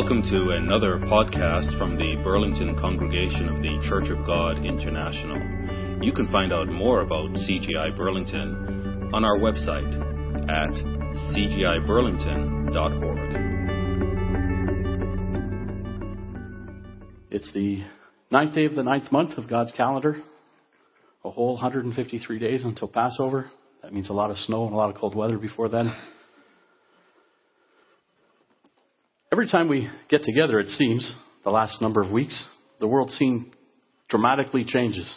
Welcome to another podcast from the Burlington congregation of the Church of God International. You can find out more about CGI Burlington on our website at cgiburlington.org. It's the ninth day of the ninth month of God's calendar, a whole 153 days until Passover. That means a lot of snow and a lot of cold weather before then. Every time we get together, it seems, the last number of weeks, the world scene dramatically changes.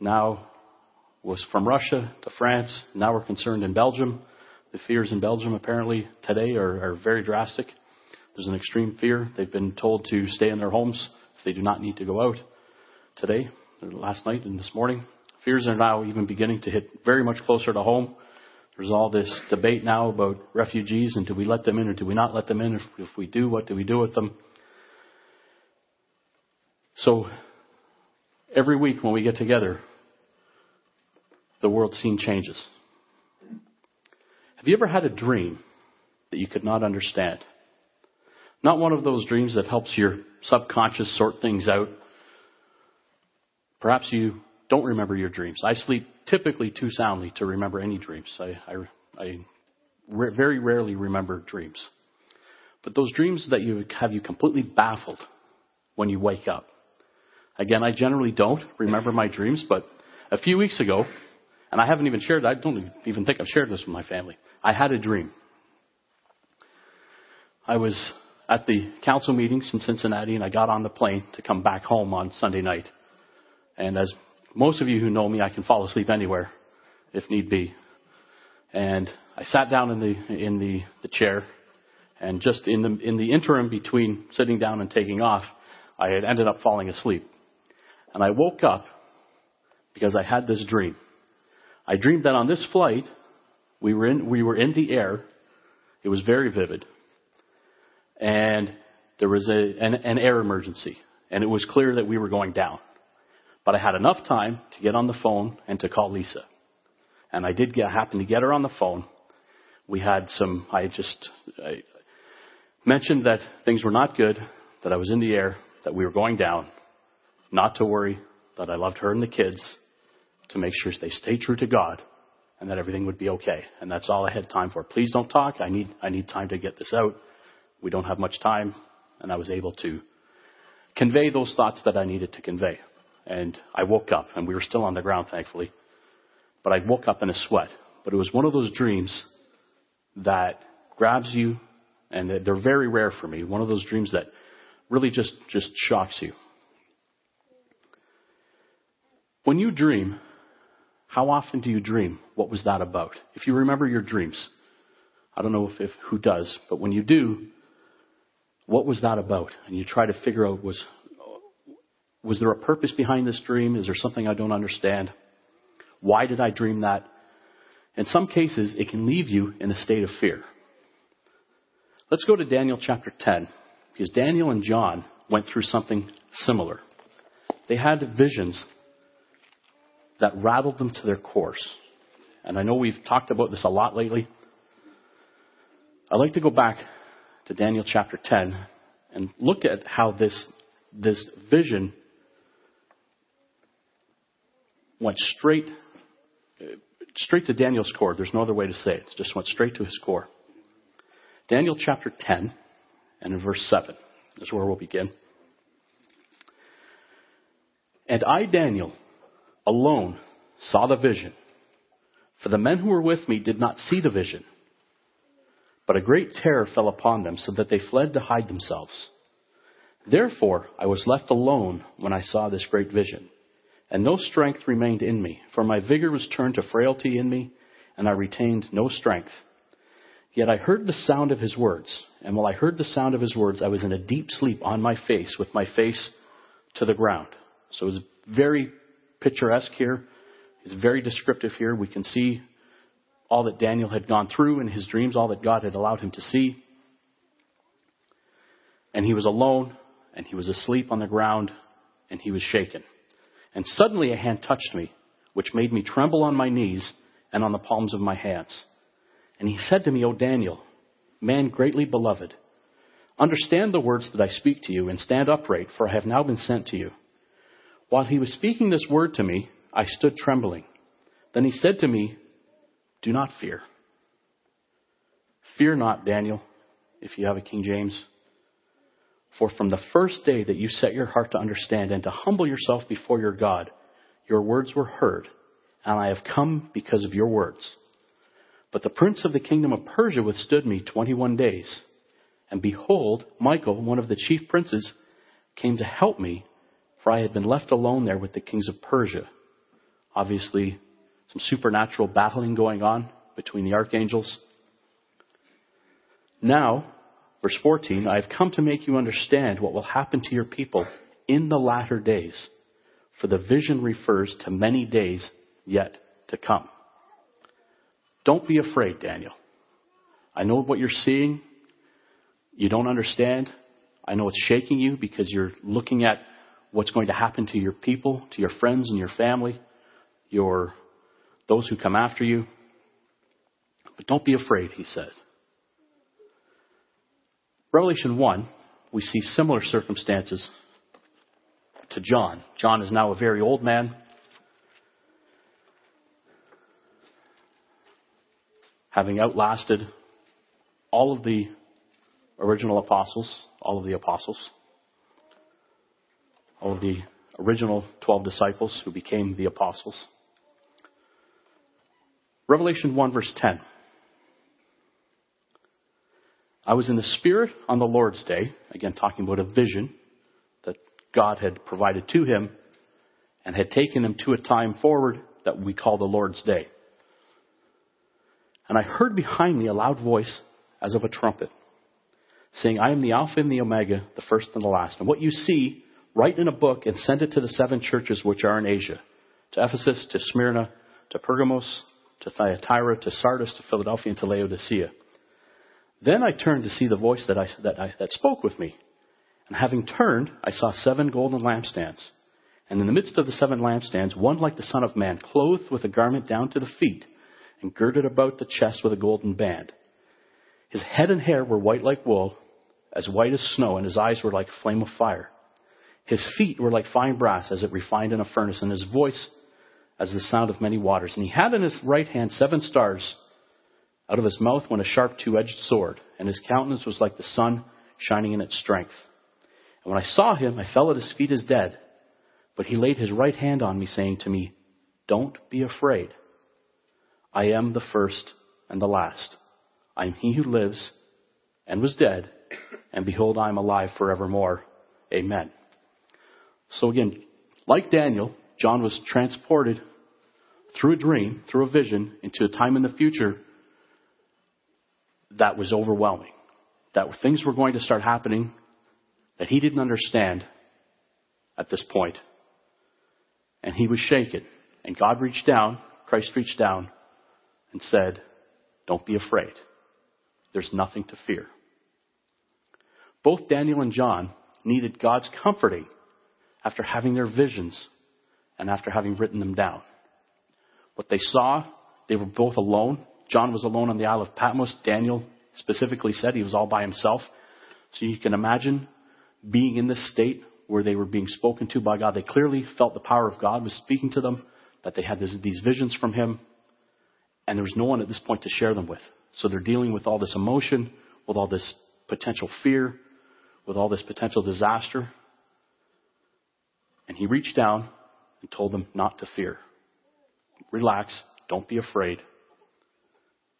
Now was from Russia to France. Now we're concerned in Belgium. The fears in Belgium apparently today are, are very drastic. There's an extreme fear. They've been told to stay in their homes if they do not need to go out today, last night, and this morning. Fears are now even beginning to hit very much closer to home. There's all this debate now about refugees and do we let them in or do we not let them in? If, we do, what do we do with them? So, every week when we get together, the world scene changes. Have you ever had a dream that you could not understand? Not one of those dreams that helps your subconscious sort things out. Perhaps you don't remember your dreams. I sleep typically too soundly to remember any dreams. I, I, I re- very rarely remember dreams. But those dreams that you have you completely baffled when you wake up. Again, I generally don't remember my dreams, but a few weeks ago, and I haven't even shared, I don't even think I've shared this with my family. I had a dream. I was at the council meetings in Cincinnati and I got on the plane to come back home on Sunday night. And as most of you who know me, I can fall asleep anywhere if need be. And I sat down in the in the, the chair, and just in the in the interim between sitting down and taking off, I had ended up falling asleep. And I woke up because I had this dream. I dreamed that on this flight, we were in we were in the air. It was very vivid, and there was a an, an air emergency, and it was clear that we were going down. But I had enough time to get on the phone and to call Lisa. And I did get, happen to get her on the phone. We had some, I just I mentioned that things were not good, that I was in the air, that we were going down, not to worry, that I loved her and the kids, to make sure they stay true to God, and that everything would be okay. And that's all I had time for. Please don't talk. I need, I need time to get this out. We don't have much time. And I was able to convey those thoughts that I needed to convey. And I woke up, and we were still on the ground, thankfully. But I woke up in a sweat. But it was one of those dreams that grabs you, and they're very rare for me. One of those dreams that really just, just shocks you. When you dream, how often do you dream? What was that about? If you remember your dreams, I don't know if, if who does, but when you do, what was that about? And you try to figure out was was there a purpose behind this dream? Is there something I don't understand? Why did I dream that? In some cases, it can leave you in a state of fear. Let's go to Daniel chapter 10, because Daniel and John went through something similar. They had visions that rattled them to their course. And I know we've talked about this a lot lately. I'd like to go back to Daniel chapter 10 and look at how this, this vision went straight, straight to Daniel's core. There's no other way to say it. It just went straight to his core. Daniel chapter 10 and in verse 7 is where we'll begin. And I, Daniel, alone saw the vision. For the men who were with me did not see the vision. But a great terror fell upon them, so that they fled to hide themselves. Therefore I was left alone when I saw this great vision and no strength remained in me, for my vigor was turned to frailty in me, and I retained no strength. Yet I heard the sound of his words, and while I heard the sound of his words, I was in a deep sleep on my face, with my face to the ground. So it's very picturesque here. It's very descriptive here. We can see all that Daniel had gone through in his dreams, all that God had allowed him to see. And he was alone, and he was asleep on the ground, and he was shaken. And suddenly a hand touched me, which made me tremble on my knees and on the palms of my hands. And he said to me, O Daniel, man greatly beloved, Understand the words that I speak to you and stand upright, for I have now been sent to you. While he was speaking this word to me, I stood trembling. Then he said to me, Do not fear. Fear not, Daniel, if you have a King James. For from the first day that you set your heart to understand and to humble yourself before your God, your words were heard, and I have come because of your words. But the prince of the kingdom of Persia withstood me 21 days. And behold, Michael, one of the chief princes, came to help me, for I had been left alone there with the kings of Persia. Obviously, some supernatural battling going on between the archangels. Now, verse 14, I have come to make you understand what will happen to your people in the latter days, for the vision refers to many days yet to come. Don't be afraid, Daniel. I know what you're seeing. You don't understand. I know it's shaking you because you're looking at what's going to happen to your people, to your friends and your family, your those who come after you. But don't be afraid, he said. Revelation 1, we see similar circumstances to John. John is now a very old man. Having outlasted all of the original apostles, all of the apostles, all of the original 12 disciples who became the apostles. Revelation 1 verse 10. I was in the Spirit on the Lord's day, again talking about a vision that God had provided to him and had taken him to a time forward that we call the Lord's day. And I heard behind me a loud voice as of a trumpet saying, I am the Alpha and the Omega, the first and the last. And what you see, write in a book and send it to the seven churches which are in Asia to Ephesus, to Smyrna, to Pergamos, to Thyatira, to Sardis, to Philadelphia, and to Laodicea. Then I turned to see the voice that, I, that, I, that spoke with me. And having turned, I saw seven golden lampstands. And in the midst of the seven lampstands, one like the Son of Man, clothed with a garment down to the feet, and girded about the chest with a golden band. His head and hair were white like wool, as white as snow, and his eyes were like a flame of fire. His feet were like fine brass as it refined in a furnace, and his voice as the sound of many waters. And he had in his right hand seven stars. Out of his mouth went a sharp two edged sword, and his countenance was like the sun shining in its strength. And when I saw him, I fell at his feet as dead. But he laid his right hand on me, saying to me, Don't be afraid. I am the first and the last. I am he who lives and was dead, and behold, I am alive forevermore. Amen. So again, like Daniel, John was transported through a dream, through a vision, into a time in the future that was overwhelming. That things were going to start happening that he didn't understand at this point. And he was shaken. And God reached down, Christ reached down, and said, Don't be afraid. There's nothing to fear. Both Daniel and John needed God's comforting after having their visions and after having written them down. What they saw, they were both alone. John was alone on the Isle of Patmos. Daniel specifically said he was all by himself. So you can imagine being in this state where they were being spoken to by God. They clearly felt the power of God was speaking to them, that they had this, these visions from Him, and there was no one at this point to share them with. So they're dealing with all this emotion, with all this potential fear, with all this potential disaster. And he reached down and told them not to fear. Relax, don't be afraid,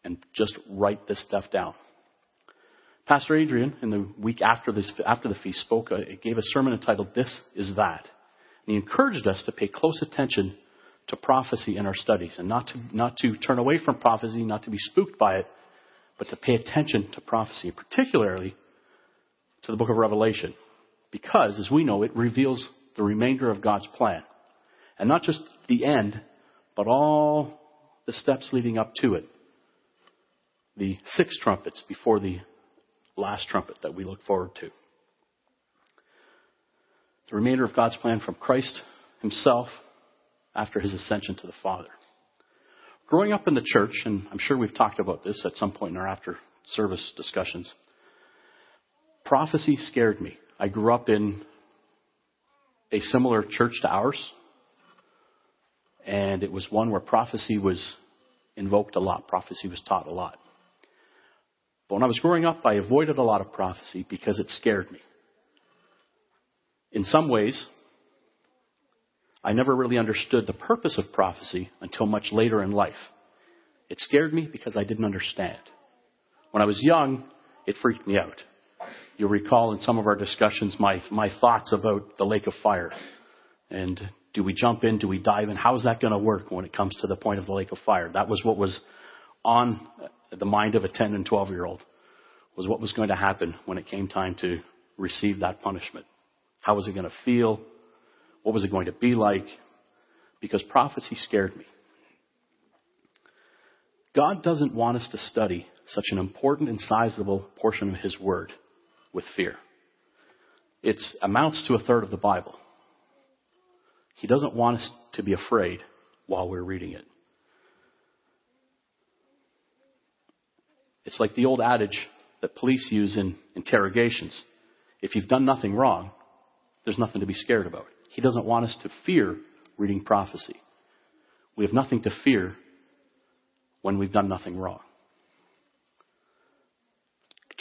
and just write this stuff down. Pastor Adrian, in the week after, this, after the feast, spoke, uh, gave a sermon entitled This is That. And he encouraged us to pay close attention to prophecy in our studies and not to, not to turn away from prophecy, not to be spooked by it, but to pay attention to prophecy, particularly to the book of Revelation. Because, as we know, it reveals the remainder of God's plan. And not just the end, but all the steps leading up to it. The six trumpets before the last trumpet that we look forward to. The remainder of God's plan from Christ himself after his ascension to the Father. Growing up in the church, and I'm sure we've talked about this at some point in our after service discussions, prophecy scared me. I grew up in a similar church to ours, and it was one where prophecy was invoked a lot. Prophecy was taught a lot. But when I was growing up, I avoided a lot of prophecy because it scared me. In some ways, I never really understood the purpose of prophecy until much later in life. It scared me because I didn't understand. When I was young, it freaked me out. You'll recall in some of our discussions my, my thoughts about the lake of fire. And do we jump in? Do we dive in? How's that going to work when it comes to the point of the lake of fire? That was what was on the mind of a 10 and 12 year old, was what was going to happen when it came time to receive that punishment. How was it going to feel? What was it going to be like? Because prophecy scared me. God doesn't want us to study such an important and sizable portion of His Word with fear. It amounts to a third of the Bible. He doesn't want us to be afraid while we're reading it. It's like the old adage that police use in interrogations. If you've done nothing wrong, there's nothing to be scared about. He doesn't want us to fear reading prophecy. We have nothing to fear when we've done nothing wrong.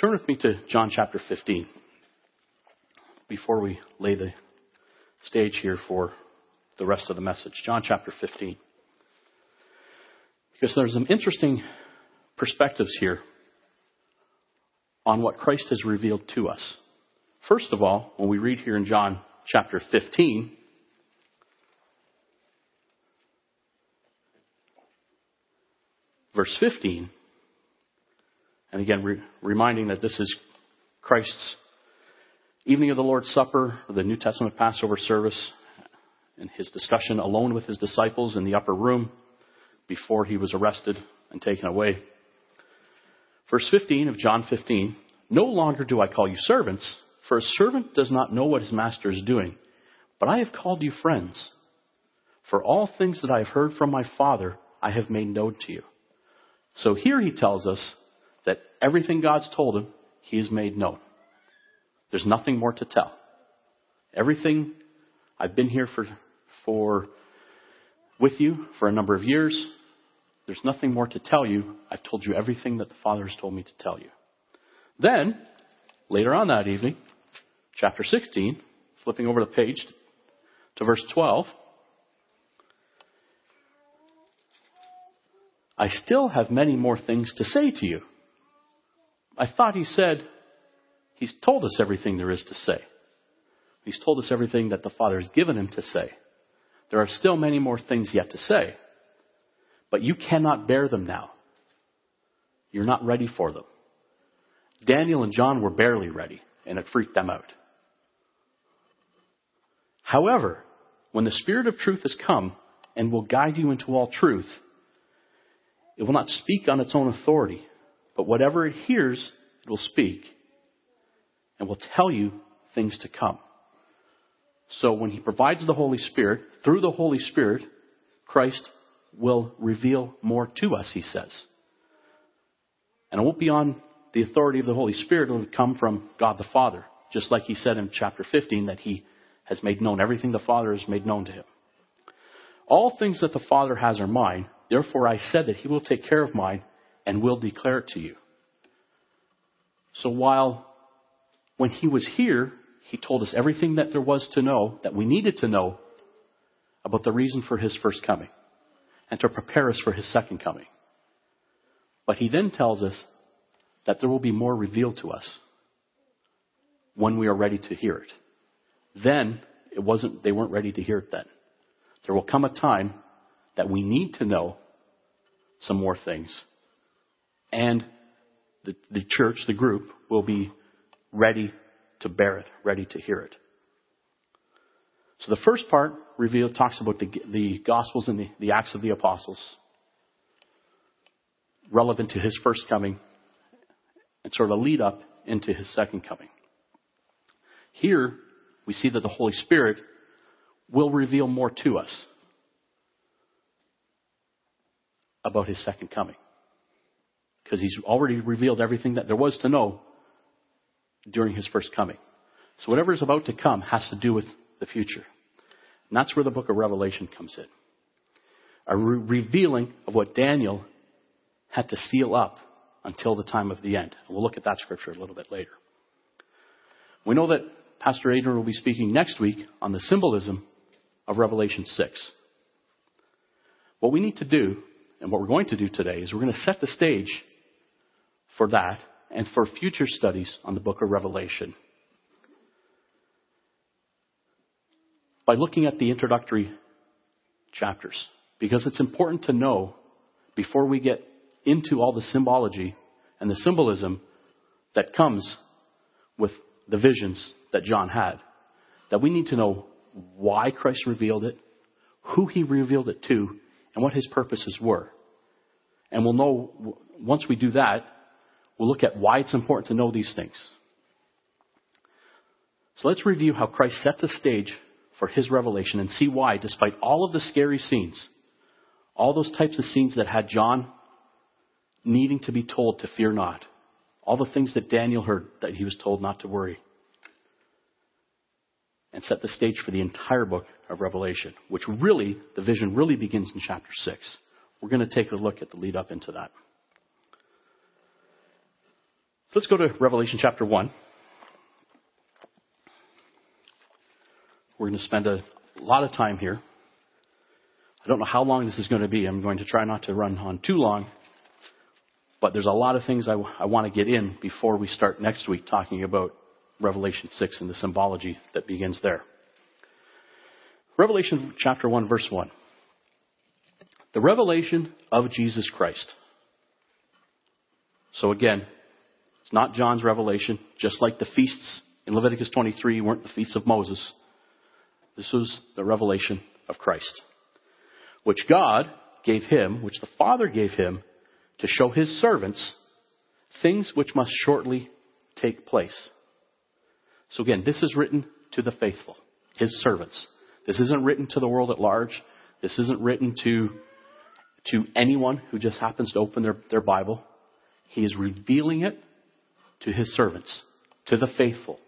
Turn with me to John chapter 15 before we lay the stage here for the rest of the message. John chapter 15. Because there's some interesting perspectives here on what Christ has revealed to us. First of all, when we read here in John chapter 15, verse 15, and again, re- reminding that this is Christ's evening of the Lord's Supper, the New Testament Passover service, and his discussion alone with his disciples in the upper room before he was arrested and taken away. Verse 15 of John 15 No longer do I call you servants, for a servant does not know what his master is doing, but I have called you friends. For all things that I have heard from my Father, I have made known to you. So here he tells us that everything God's told him, he has made known. There's nothing more to tell. Everything I've been here for, for, with you for a number of years. There's nothing more to tell you. I've told you everything that the Father has told me to tell you. Then, later on that evening, chapter 16, flipping over the page to verse 12, I still have many more things to say to you. I thought he said, He's told us everything there is to say. He's told us everything that the Father has given him to say. There are still many more things yet to say, but you cannot bear them now. You're not ready for them. Daniel and John were barely ready, and it freaked them out. However, when the Spirit of truth has come and will guide you into all truth, it will not speak on its own authority, but whatever it hears, it will speak and will tell you things to come. So when He provides the Holy Spirit, through the Holy Spirit, Christ will reveal more to us, He says. And it won't be on the authority of the Holy Spirit, it will come from God the Father. Just like He said in chapter 15 that He has made known everything the Father has made known to Him. All things that the Father has are mine. Therefore I said that He will take care of mine and will declare it to you. So while when He was here, He told us everything that there was to know, that we needed to know about the reason for His first coming and to prepare us for His second coming. But He then tells us that there will be more revealed to us when we are ready to hear it. Then it wasn't, they weren't ready to hear it then. There will come a time that we need to know some more things. And the, the church, the group, will be ready to bear it, ready to hear it. So the first part revealed talks about the, the Gospels and the, the Acts of the Apostles, relevant to his first coming, and sort of a lead up into his second coming. Here, we see that the Holy Spirit will reveal more to us about his second coming. Because he's already revealed everything that there was to know during his first coming. So whatever is about to come has to do with the future. And that's where the book of Revelation comes in. A re- revealing of what Daniel had to seal up until the time of the end. And we'll look at that scripture a little bit later. We know that Pastor Adrian will be speaking next week on the symbolism of Revelation 6. What we need to do, and what we're going to do today, is we're going to set the stage for that and for future studies on the book of Revelation. By looking at the introductory chapters. Because it's important to know before we get into all the symbology and the symbolism that comes with the visions that John had, that we need to know why Christ revealed it, who he revealed it to, and what his purposes were. And we'll know, once we do that, we'll look at why it's important to know these things. So let's review how Christ set the stage for his revelation and see why, despite all of the scary scenes, all those types of scenes that had John needing to be told to fear not, all the things that Daniel heard that he was told not to worry, and set the stage for the entire book of Revelation, which really, the vision really begins in chapter 6. We're going to take a look at the lead up into that. Let's go to Revelation chapter 1. We're going to spend a lot of time here. I don't know how long this is going to be. I'm going to try not to run on too long. But there's a lot of things I, I want to get in before we start next week talking about Revelation 6 and the symbology that begins there. Revelation chapter 1, verse 1. The revelation of Jesus Christ. So again, it's not John's revelation, just like the feasts in Leviticus 23 weren't the feasts of Moses. This was the revelation of Christ, which God gave him, which the Father gave him, to show his servants things which must shortly take place. So again, this is written to the faithful, his servants. This isn't written to the world at large. This isn't written to, to anyone who just happens to open their, their Bible. He is revealing it to his servants, to the faithful,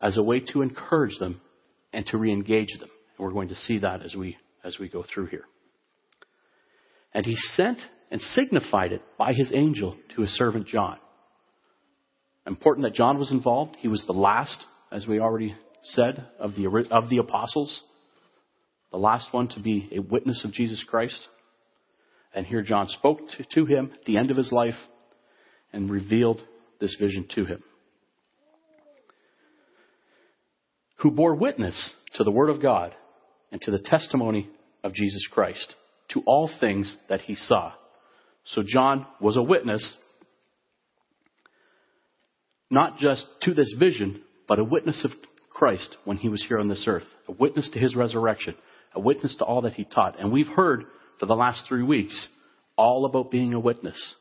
as a way to encourage them and to re-engage them. And we're going to see that as we, as we go through here. And he sent and signified it by his angel to his servant John. Important that John was involved. He was the last, as we already said, of the, of the apostles, the last one to be a witness of Jesus Christ. And here John spoke to, to him at the end of his life and revealed this vision to him. Who bore witness to the Word of God and to the testimony of Jesus Christ, to all things that he saw. So John was a witness, not just to this vision, but a witness of Christ when he was here on this earth, a witness to his resurrection, a witness to all that he taught. And we've heard for the last three weeks all about being a witness.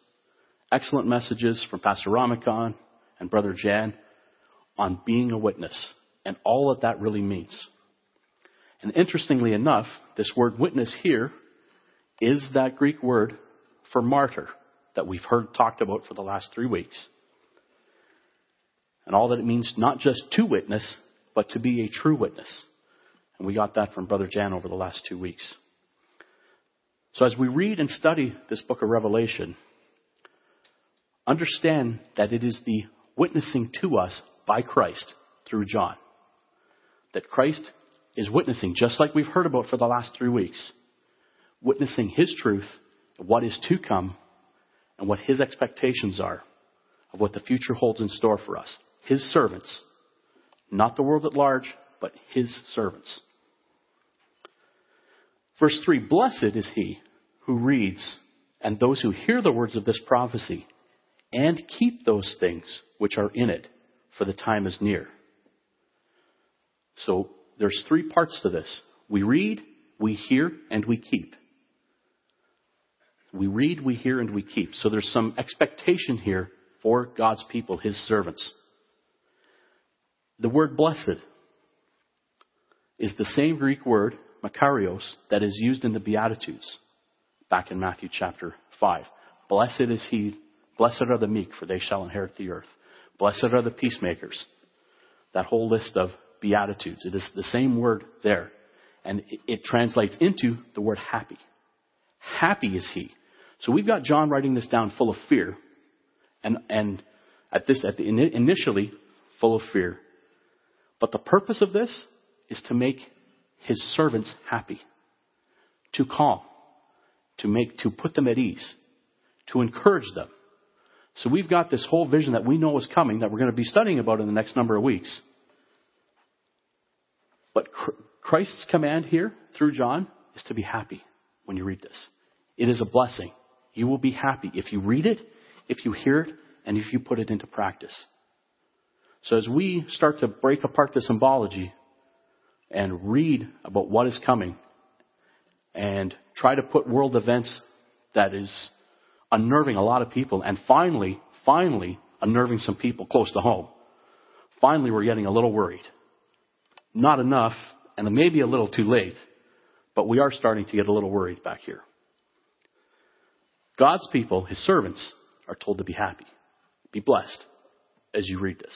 Excellent messages from Pastor Ramakan and Brother Jan on being a witness and all that that really means. And interestingly enough, this word witness here is that Greek word for martyr that we've heard talked about for the last three weeks. And all that it means not just to witness, but to be a true witness. And we got that from Brother Jan over the last two weeks. So as we read and study this book of Revelation, understand that it is the witnessing to us by Christ through John. That Christ is witnessing, just like we've heard about for the last three weeks, witnessing His truth, what is to come, and what His expectations are of what the future holds in store for us. His servants. Not the world at large, but His servants. Verse 3 Blessed is he who reads and those who hear the words of this prophecy and keep those things which are in it, for the time is near. So there's three parts to this. We read, we hear, and we keep. We read, we hear, and we keep. So there's some expectation here for God's people, His servants. The word blessed is the same Greek word, makarios, that is used in the Beatitudes back in Matthew chapter 5. Blessed is he Blessed are the meek, for they shall inherit the earth. Blessed are the peacemakers. That whole list of beatitudes. It is the same word there. And it, translates into the word happy. Happy is he. So we've got John writing this down full of fear. And, and at this, at the, initially full of fear. But the purpose of this is to make his servants happy, to calm, to make, to put them at ease, to encourage them. So we've got this whole vision that we know is coming that we're going to be studying about in the next number of weeks. But Christ's command here through John is to be happy when you read this. It is a blessing. You will be happy if you read it, if you hear it, and if you put it into practice. So as we start to break apart the symbology and read about what is coming and try to put world events that is unnerving a lot of people and finally, finally unnerving some people close to home. Finally, we're getting a little worried. Not enough, and maybe a little too late, but we are starting to get a little worried back here. God's people, His servants, are told to be happy, be blessed as you read this.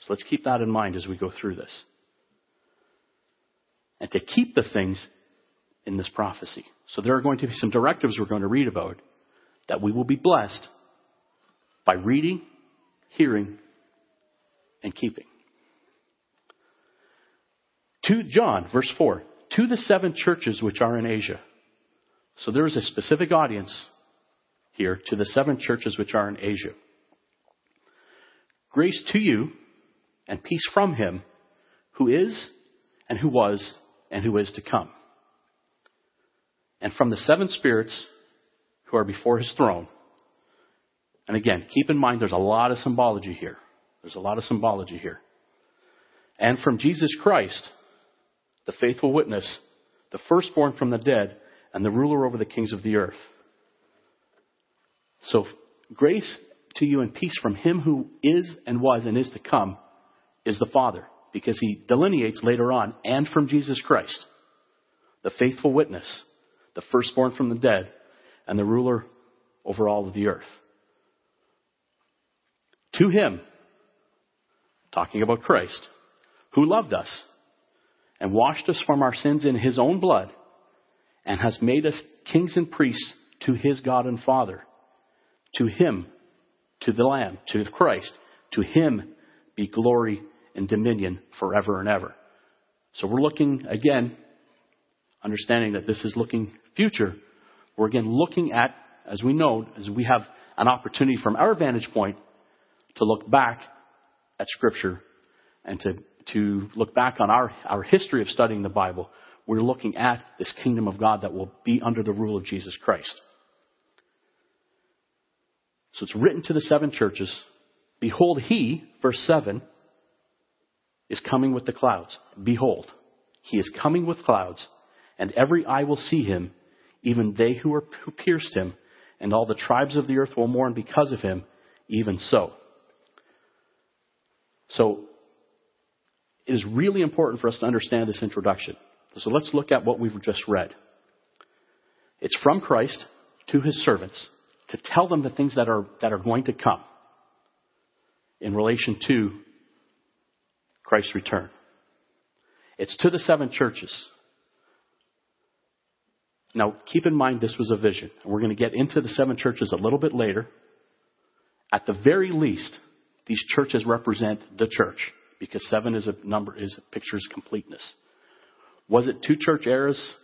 So let's keep that in mind as we go through this. And to keep the things in this prophecy. So there are going to be some directives we're going to read about that we will be blessed by reading, hearing, and keeping. To John, verse 4, to the seven churches which are in Asia. So there is a specific audience here to the seven churches which are in Asia. Grace to you and peace from him who is and who was and who is to come. And from the seven spirits who are before his throne. And again, keep in mind there's a lot of symbology here. There's a lot of symbology here. And from Jesus Christ, the faithful witness, the firstborn from the dead, and the ruler over the kings of the earth. So, grace to you and peace from him who is and was and is to come is the Father, because he delineates later on, and from Jesus Christ, the faithful witness, the firstborn from the dead, and the ruler over all of the earth. To him, talking about Christ, who loved us and washed us from our sins in his own blood and has made us kings and priests to his God and Father. To him, to the Lamb, to Christ, to him be glory and dominion forever and ever. So we're looking again, understanding that this is looking future. We're again looking at, as we know, as we have an opportunity from our vantage point to look back at Scripture and to, to look back on our, our history of studying the Bible. We're looking at this kingdom of God that will be under the rule of Jesus Christ. So it's written to the seven churches. Behold, he, verse 7, is coming with the clouds. Behold, he is coming with clouds, and every eye will see him, even they who, are, who pierced him, and all the tribes of the earth will mourn because of him, even so. So, it is really important for us to understand this introduction. So let's look at what we've just read. It's from Christ to his servants to tell them the things that are, that are going to come in relation to Christ's return. It's to the seven churches. Now, keep in mind this was a vision, we're going to get into the seven churches a little bit later. At the very least, these churches represent the church because seven is a number is pictures completeness. Was it two church eras?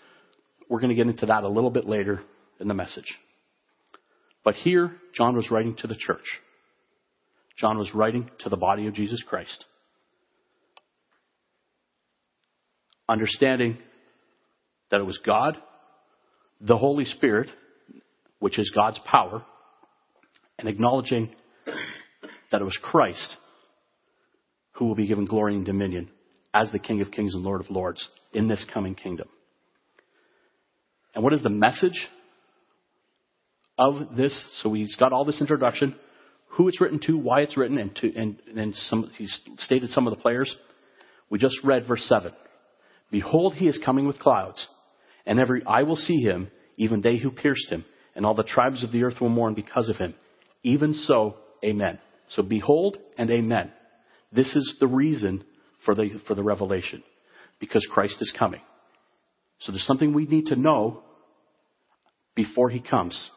We're going to get into that a little bit later in the message. But here, John was writing to the church. John was writing to the body of Jesus Christ. understanding that it was God, the Holy Spirit, which is God's power, and acknowledging that it was Christ who will be given glory and dominion as the King of Kings and Lord of Lords in this coming kingdom. And what is the message of this? So he's got all this introduction, who it's written to, why it's written, and, to, and, and some, he's stated some of the players. We just read verse 7. Behold, he is coming with clouds, and every eye will see him, even they who pierced him, and all the tribes of the earth will mourn because of him. Even so, amen. So behold and amen. This is the reason for the, for the revelation. Because Christ is coming. So there's something we need to know before he comes.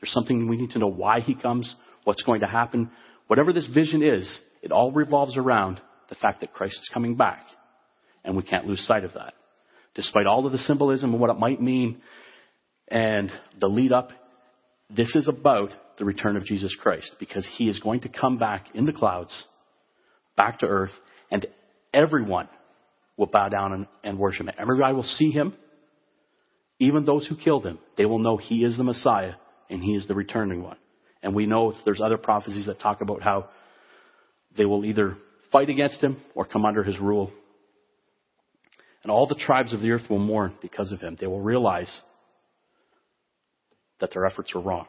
There's something we need to know why he comes, what's going to happen. Whatever this vision is, it all revolves around the fact that Christ is coming back. And we can't lose sight of that. Despite all of the symbolism and what it might mean and the lead up, this is about the return of Jesus Christ because he is going to come back in the clouds, back to earth, and everyone will bow down and, and worship him. Everybody will see him, even those who killed him. They will know he is the Messiah and he is the returning one. And we know there's other prophecies that talk about how they will either fight against him or come under his rule. And all the tribes of the earth will mourn because of him. They will realize that their efforts were wrong.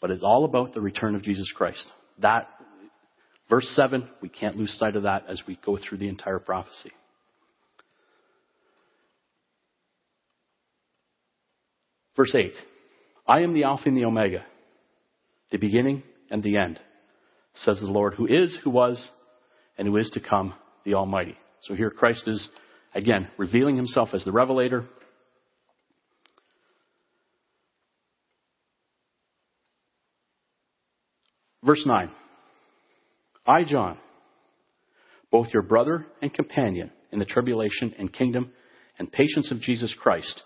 But it's all about the return of Jesus Christ. That, verse 7, we can't lose sight of that as we go through the entire prophecy. Verse 8 I am the Alpha and the Omega, the beginning and the end, says the Lord, who is, who was, and who is to come, the Almighty. So here Christ is, again, revealing himself as the revelator. Verse 9 I, John, both your brother and companion in the tribulation and kingdom and patience of Jesus Christ,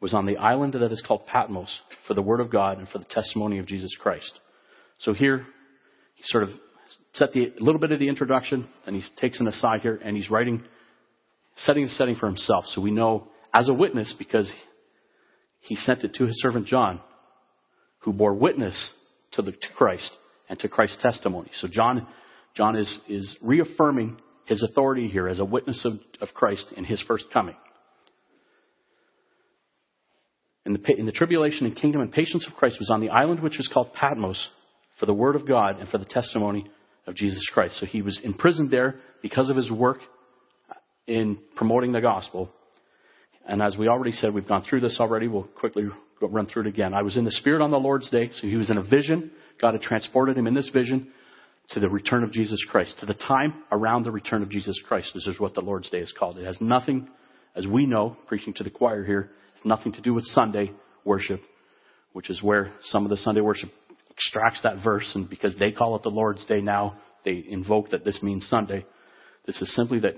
was on the island that is called Patmos for the word of God and for the testimony of Jesus Christ. So here, he sort of set the, a little bit of the introduction, and he takes an aside here, and he's writing, setting the setting for himself. So we know as a witness, because he sent it to his servant John, who bore witness to, the, to Christ and to Christ's testimony. So John, John is, is reaffirming his authority here as a witness of, of Christ in his first coming in the, the tribulation and kingdom and patience of Christ was on the island which was called Patmos for the word of God and for the testimony of Jesus Christ. So he was imprisoned there because of his work in promoting the gospel. And as we already said, we've gone through this already. We'll quickly run through it again. I was in the Spirit on the Lord's day. So he was in a vision. God had transported him in this vision to the return of Jesus Christ, to the time around the return of Jesus Christ. This is what the Lord's day is called. It has nothing, as we know, preaching to the choir here, it's nothing to do with Sunday worship, which is where some of the Sunday worship extracts that verse, and because they call it the Lord's Day now, they invoke that this means Sunday. This is simply that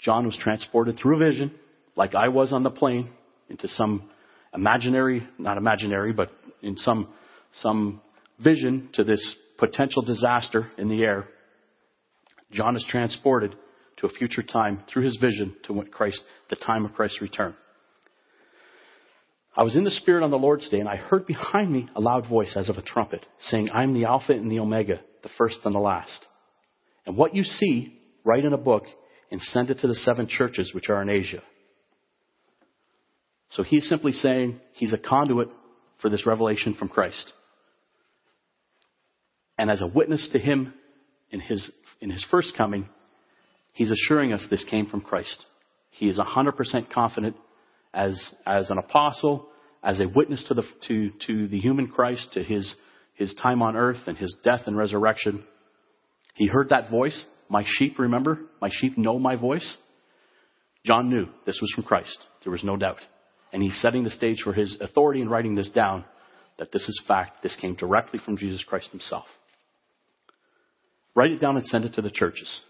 John was transported through a vision, like I was on the plane, into some imaginary, not imaginary, but in some, some vision to this potential disaster in the air. John is transported to a future time through his vision to what Christ, the time of Christ's return. I was in the Spirit on the Lord's day, and I heard behind me a loud voice as of a trumpet, saying, I'm the Alpha and the Omega, the first and the last. And what you see, write in a book and send it to the seven churches which are in Asia. So he's simply saying he's a conduit for this revelation from Christ. And as a witness to him in his, in his first coming, he's assuring us this came from Christ. He is 100% confident as, as an apostle, as a witness to the, to, to the human Christ, to his, his time on earth and his death and resurrection. He heard that voice. My sheep, remember? My sheep know my voice. John knew this was from Christ. There was no doubt. And he's setting the stage for his authority in writing this down that this is fact. This came directly from Jesus Christ himself. Write it down and send it to the churches.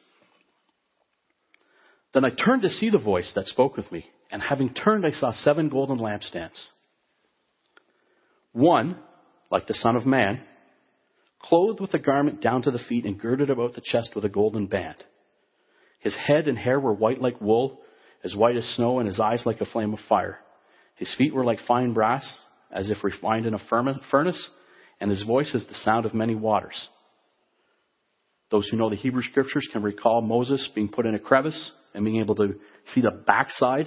Then I turned to see the voice that spoke with me. And having turned, I saw seven golden lampstands. One, like the Son of Man, clothed with a garment down to the feet and girded about the chest with a golden band. His head and hair were white like wool, as white as snow, and his eyes like a flame of fire. His feet were like fine brass, as if refined in a furnace, and his voice is the sound of many waters. Those who know the Hebrew scriptures can recall Moses being put in a crevice and being able to see the backside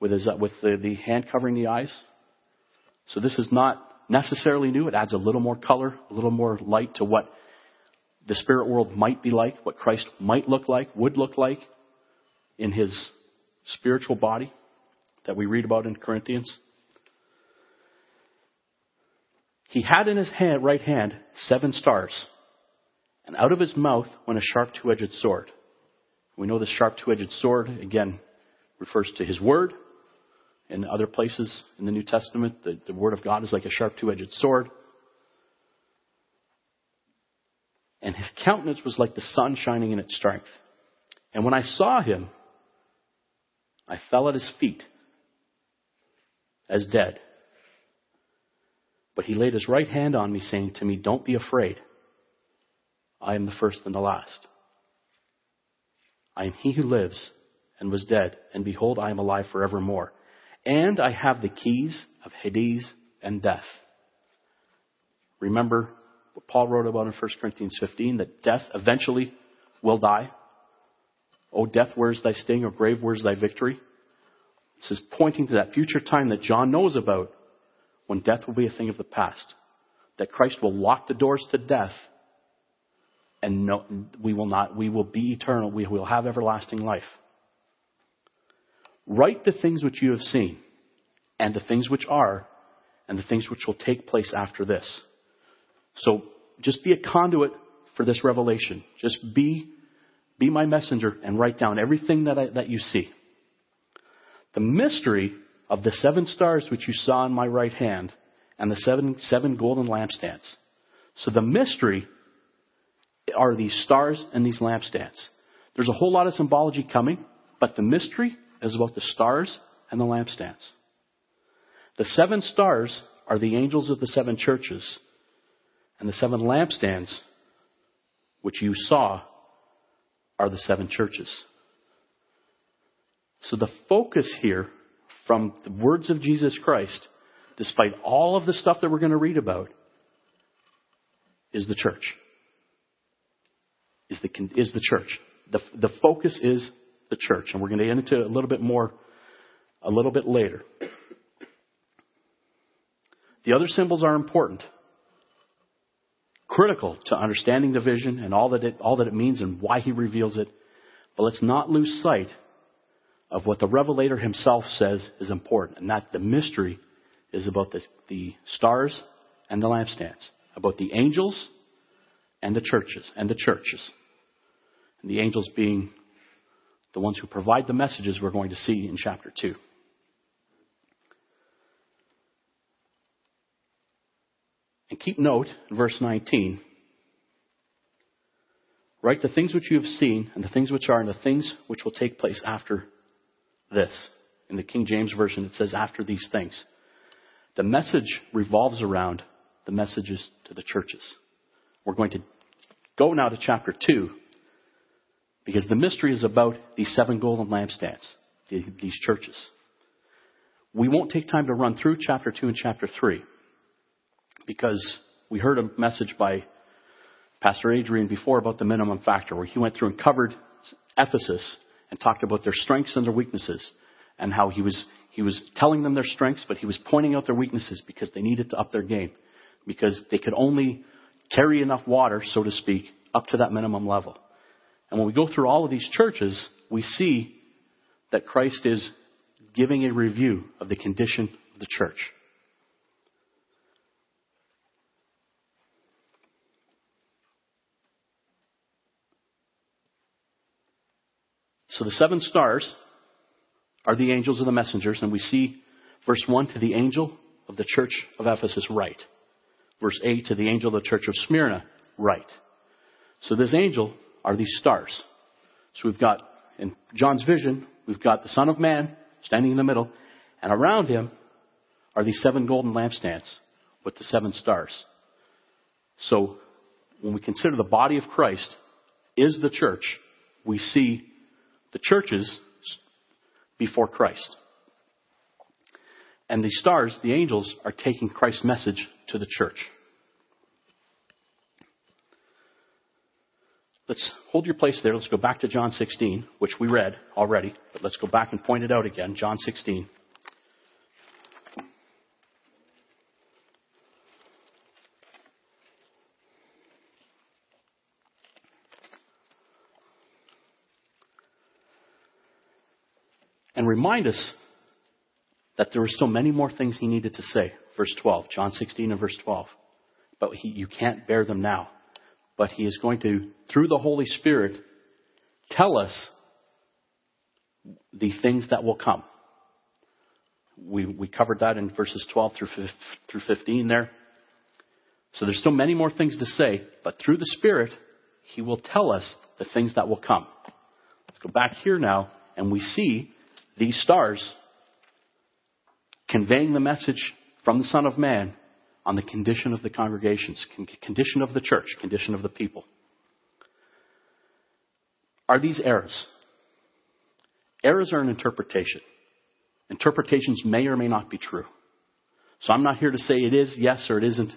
with, his, uh, with the, the hand covering the eyes. So this is not necessarily new. It adds a little more color, a little more light to what the spirit world might be like, what Christ might look like, would look like in his spiritual body that we read about in Corinthians. He had in his hand, right hand seven stars, and out of his mouth went a sharp two-edged sword. We know the sharp two-edged sword, again, refers to his word. In other places in the New Testament, the, the word of God is like a sharp two-edged sword. And his countenance was like the sun shining in its strength. And when I saw him, I fell at his feet as dead. But he laid his right hand on me, saying to me, Don't be afraid. I am the first and the last. I am he who lives and was dead, and behold, I am alive forevermore. And I have the keys of Hades and death. Remember what Paul wrote about in 1 Corinthians 15 that death eventually will die. O death, where's thy sting? O grave, where's thy victory? This is pointing to that future time that John knows about when death will be a thing of the past. That Christ will lock the doors to death and no, we will not, we will be eternal. We will have everlasting life. Write the things which you have seen, and the things which are, and the things which will take place after this. So just be a conduit for this revelation. Just be, be my messenger and write down everything that, I, that you see. The mystery of the seven stars which you saw in my right hand and the seven, seven golden lampstands. So the mystery are these stars and these lampstands. There's a whole lot of symbology coming, but the mystery is about the stars and the lampstands. The seven stars are the angels of the seven churches, and the seven lampstands, which you saw, are the seven churches. So the focus here from the words of Jesus Christ, despite all of the stuff that we're going to read about, is the church is the, is the church. The, the focus is the church. And we're going to get into a little bit more a little bit later. The other symbols are important, critical to understanding the vision and all that it, all that it means and why he reveals it. But let's not lose sight of what the revelator himself says is important, and that the mystery is about the, the stars and the lampstands, about the angels and the churches and the churches and the angels being the ones who provide the messages we're going to see in chapter 2. And keep note in verse 19 write the things which you have seen, and the things which are, and the things which will take place after this. In the King James Version, it says, after these things. The message revolves around the messages to the churches. We're going to go now to chapter 2 because the mystery is about these seven golden lampstands, these churches. We won't take time to run through chapter 2 and chapter 3 because we heard a message by Pastor Adrian before about the minimum factor where he went through and covered Ephesus and talked about their strengths and their weaknesses and how he was, he was telling them their strengths, but he was pointing out their weaknesses because they needed to up their game because they could only carry enough water, so to speak, up to that minimum level. And when we go through all of these churches, we see that Christ is giving a review of the condition of the church. So the seven stars are the angels of the messengers, and we see verse 1 to the angel of the church of Ephesus, right. Verse 8 to the angel of the church of Smyrna, right. So this angel are these stars. So we've got, in John's vision, we've got the Son of Man standing in the middle, and around him are these seven golden lampstands with the seven stars. So when we consider the body of Christ is the church, we see the churches before Christ. And the stars, the angels, are taking Christ's message to the church. Let's hold your place there. Let's go back to John 16, which we read already, but let's go back and point it out again. John 16. And remind us that there were still many more things he needed to say. Verse 12, John 16 and verse 12. but he, you can't bear them now. But he is going to, through the Holy Spirit, tell us the things that will come. We, we covered that in verses 12 through, through 15 there. So there's still many more things to say, but through the Spirit, He will tell us the things that will come. Let's go back here now, and we see these stars conveying the message from the Son of Man on the condition of the congregations, condition of the church, condition of the people. Are these eras? Eras are an interpretation. Interpretations may or may not be true. So I'm not here to say it is yes or it isn't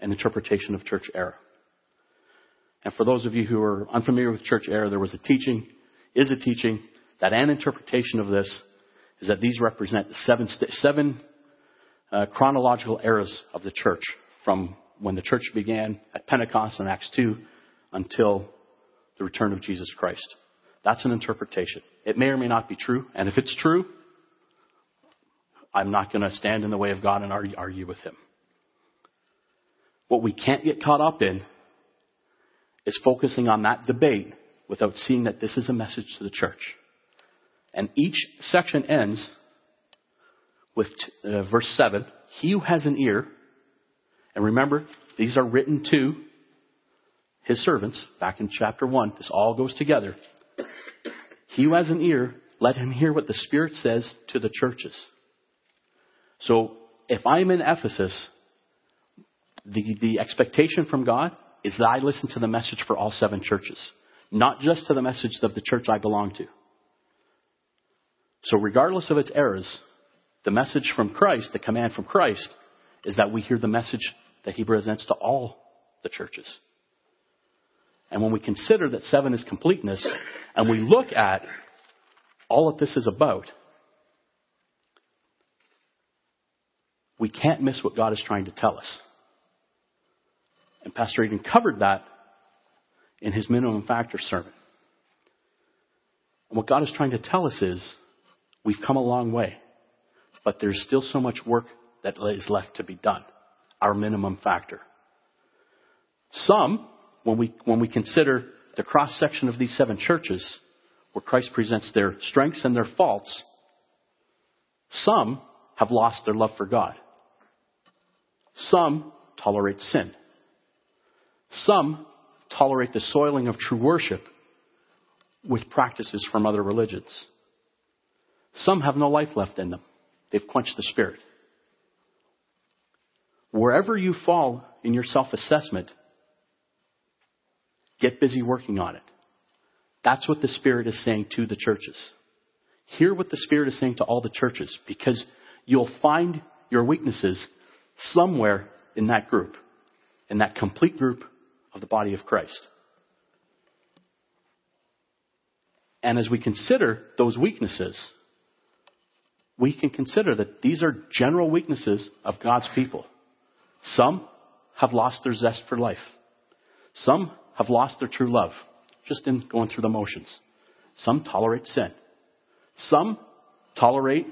an interpretation of church era. And for those of you who are unfamiliar with church era, there was a teaching, is a teaching, that an interpretation of this is that these represent seven, seven uh, chronological eras of the church from when the church began at Pentecost in Acts 2 until the return of Jesus Christ. That's an interpretation. It may or may not be true, and if it's true, I'm not going to stand in the way of God and argue with him. What we can't get caught up in is focusing on that debate without seeing that this is a message to the church. And each section ends with uh, verse 7 He who has an ear, and remember, these are written to his servants back in chapter 1. This all goes together. He who has an ear, let him hear what the Spirit says to the churches. So if I'm in Ephesus, the, the expectation from God is that I listen to the message for all seven churches, not just to the message of the church I belong to. So regardless of its eras, the message from Christ, the command from Christ, is that we hear the message that he presents to all the churches. And when we consider that seven is completeness, and we look at all that this is about, we can't miss what God is trying to tell us. And Pastor Eden covered that in his minimum factor sermon. And what God is trying to tell us is we've come a long way, but there's still so much work that is left to be done. Our minimum factor. Some, when we, when we consider the cross section of these seven churches, where Christ presents their strengths and their faults, some have lost their love for God. Some tolerate sin. Some tolerate the soiling of true worship with practices from other religions. Some have no life left in them. They've quenched the spirit. Wherever you fall in your self assessment, get busy working on it. That's what the Spirit is saying to the churches. Hear what the Spirit is saying to all the churches because you'll find your weaknesses somewhere in that group, in that complete group of the body of Christ. And as we consider those weaknesses, we can consider that these are general weaknesses of God's people. Some have lost their zest for life. Some have lost their true love, just in going through the motions. Some tolerate sin. Some tolerate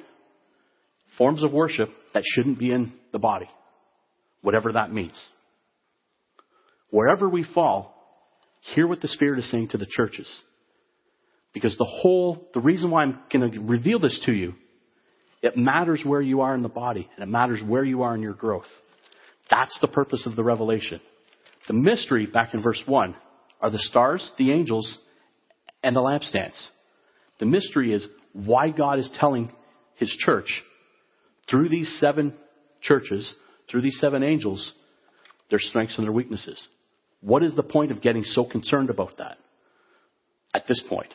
forms of worship that shouldn't be in the body, whatever that means. Wherever we fall, hear what the Spirit is saying to the churches. Because the whole, the reason why I'm going to reveal this to you, it matters where you are in the body, and it matters where you are in your growth. That's the purpose of the revelation. The mystery, back in verse 1, are the stars, the angels, and the lampstands. The mystery is why God is telling His church through these seven churches, through these seven angels, their strengths and their weaknesses. What is the point of getting so concerned about that at this point?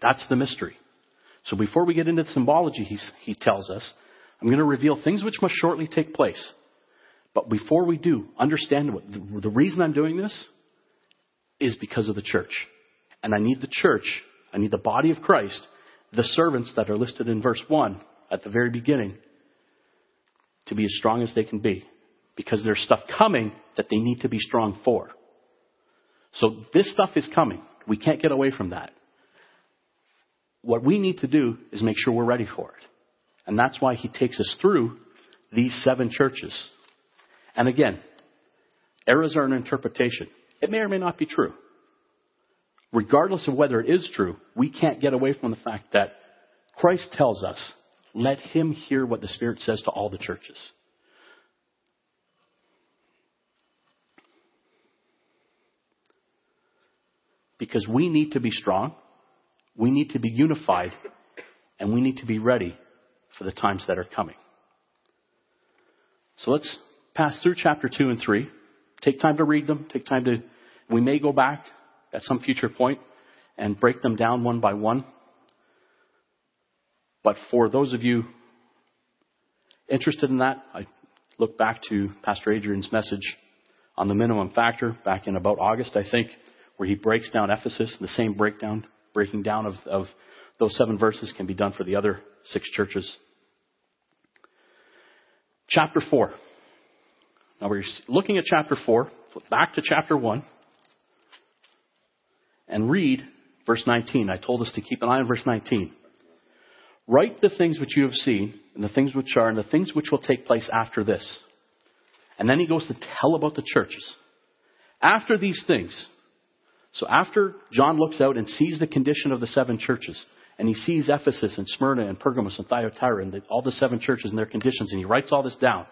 That's the mystery. So before we get into symbology, he tells us, I'm going to reveal things which must shortly take place. But before we do, understand what the reason I'm doing this is because of the church. And I need the church, I need the body of Christ, the servants that are listed in verse 1 at the very beginning, to be as strong as they can be because there's stuff coming that they need to be strong for. So this stuff is coming. We can't get away from that. What we need to do is make sure we're ready for it. And that's why he takes us through these seven churches. And again, eras are an interpretation. It may or may not be true. Regardless of whether it is true, we can't get away from the fact that Christ tells us, let him hear what the Spirit says to all the churches. Because we need to be strong, we need to be unified, and we need to be ready for the times that are coming. So let's pass through chapter 2 and 3. Take time to read them. Take time to, we may go back at some future point and break them down one by one. But for those of you interested in that, I look back to Pastor Adrian's message on the minimum factor back in about August, I think, where he breaks down Ephesus. The same breakdown, breaking down of, of those seven verses can be done for the other six churches. Chapter 4. Now we're looking at chapter 4. Flip back to chapter 1 and read verse 19. I told us to keep an eye on verse 19. Write the things which you have seen, and the things which are, and the things which will take place after this. And then he goes to tell about the churches. After these things, so after John looks out and sees the condition of the seven churches, and he sees Ephesus and Smyrna and Pergamos and Thyatira and the, all the seven churches and their conditions, and he writes all this down.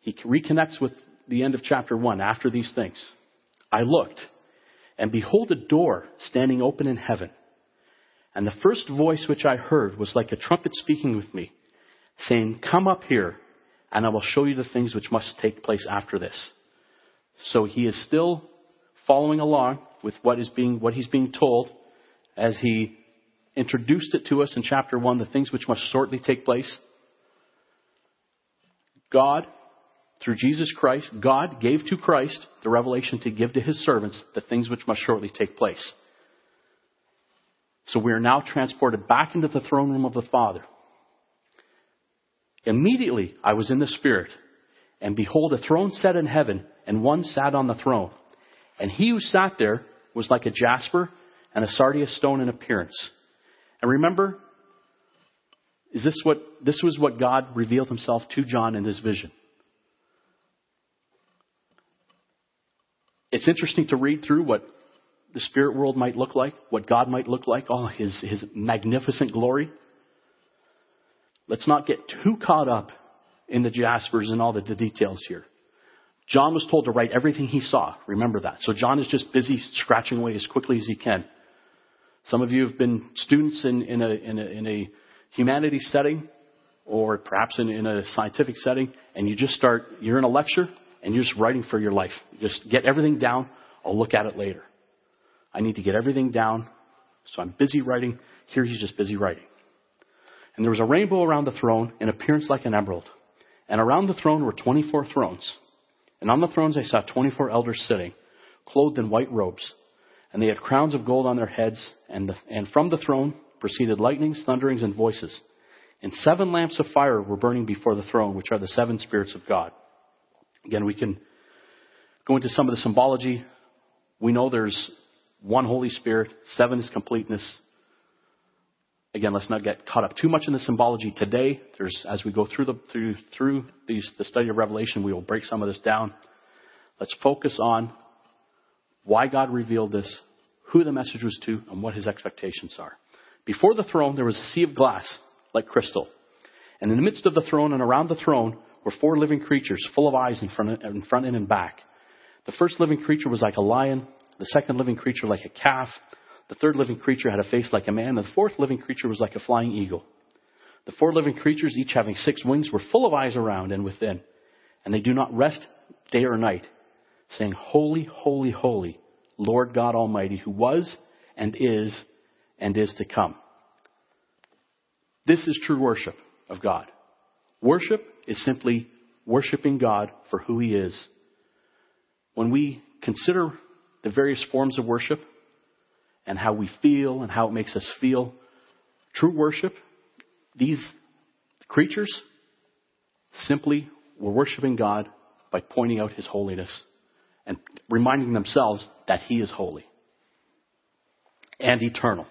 He reconnects with the end of chapter 1 after these things. I looked, and behold, a door standing open in heaven. And the first voice which I heard was like a trumpet speaking with me, saying, Come up here, and I will show you the things which must take place after this. So he is still following along with what is being, what he's being told as he introduced it to us in chapter 1, the things which must shortly take place. God, through Jesus Christ, God gave to Christ the revelation to give to his servants the things which must shortly take place. So we are now transported back into the throne room of the Father. Immediately I was in the Spirit, and behold, a throne set in heaven, and one sat on the throne. And he who sat there was like a jasper and a sardius stone in appearance. And remember, is this what this was what God revealed himself to John in his vision? It's interesting to read through what the spirit world might look like, what God might look like, all his, his magnificent glory. Let's not get too caught up in the jaspers and all the, the details here. John was told to write everything he saw. Remember that. So John is just busy scratching away as quickly as he can. Some of you have been students in, in, a, in, a, in a humanities setting or perhaps in, in a scientific setting, and you just start, you're in a lecture and you're just writing for your life. Just get everything down. I'll look at it later. I need to get everything down. So I'm busy writing. Here he's just busy writing. And there was a rainbow around the throne in appearance like an emerald. And around the throne were 24 thrones. And on the thrones I saw 24 elders sitting, clothed in white robes and they had crowns of gold on their heads, and, the, and from the throne proceeded lightnings, thunderings, and voices. And seven lamps of fire were burning before the throne, which are the seven spirits of God. Again, we can go into some of the symbology. We know there's one Holy Spirit, seven is completeness. Again, let's not get caught up too much in the symbology today. There's, as we go through the, through, through these, the study of Revelation, we will break some of this down. Let's focus on why God revealed this, who the message was to, and what his expectations are. Before the throne, there was a sea of glass, like crystal. And in the midst of the throne and around the throne were four living creatures, full of eyes in front, in front and in back. The first living creature was like a lion, the second living creature like a calf, the third living creature had a face like a man, and the fourth living creature was like a flying eagle. The four living creatures, each having six wings, were full of eyes around and within, and they do not rest day or night saying, Holy, holy, holy, Lord God Almighty, who was and is and is to come. This is true worship of God. Worship is simply worshiping God for who He is. When we consider the various forms of worship and how we feel and how it makes us feel, true worship, these creatures simply were worshiping God by pointing out His holiness and reminding themselves that He is holy and eternal.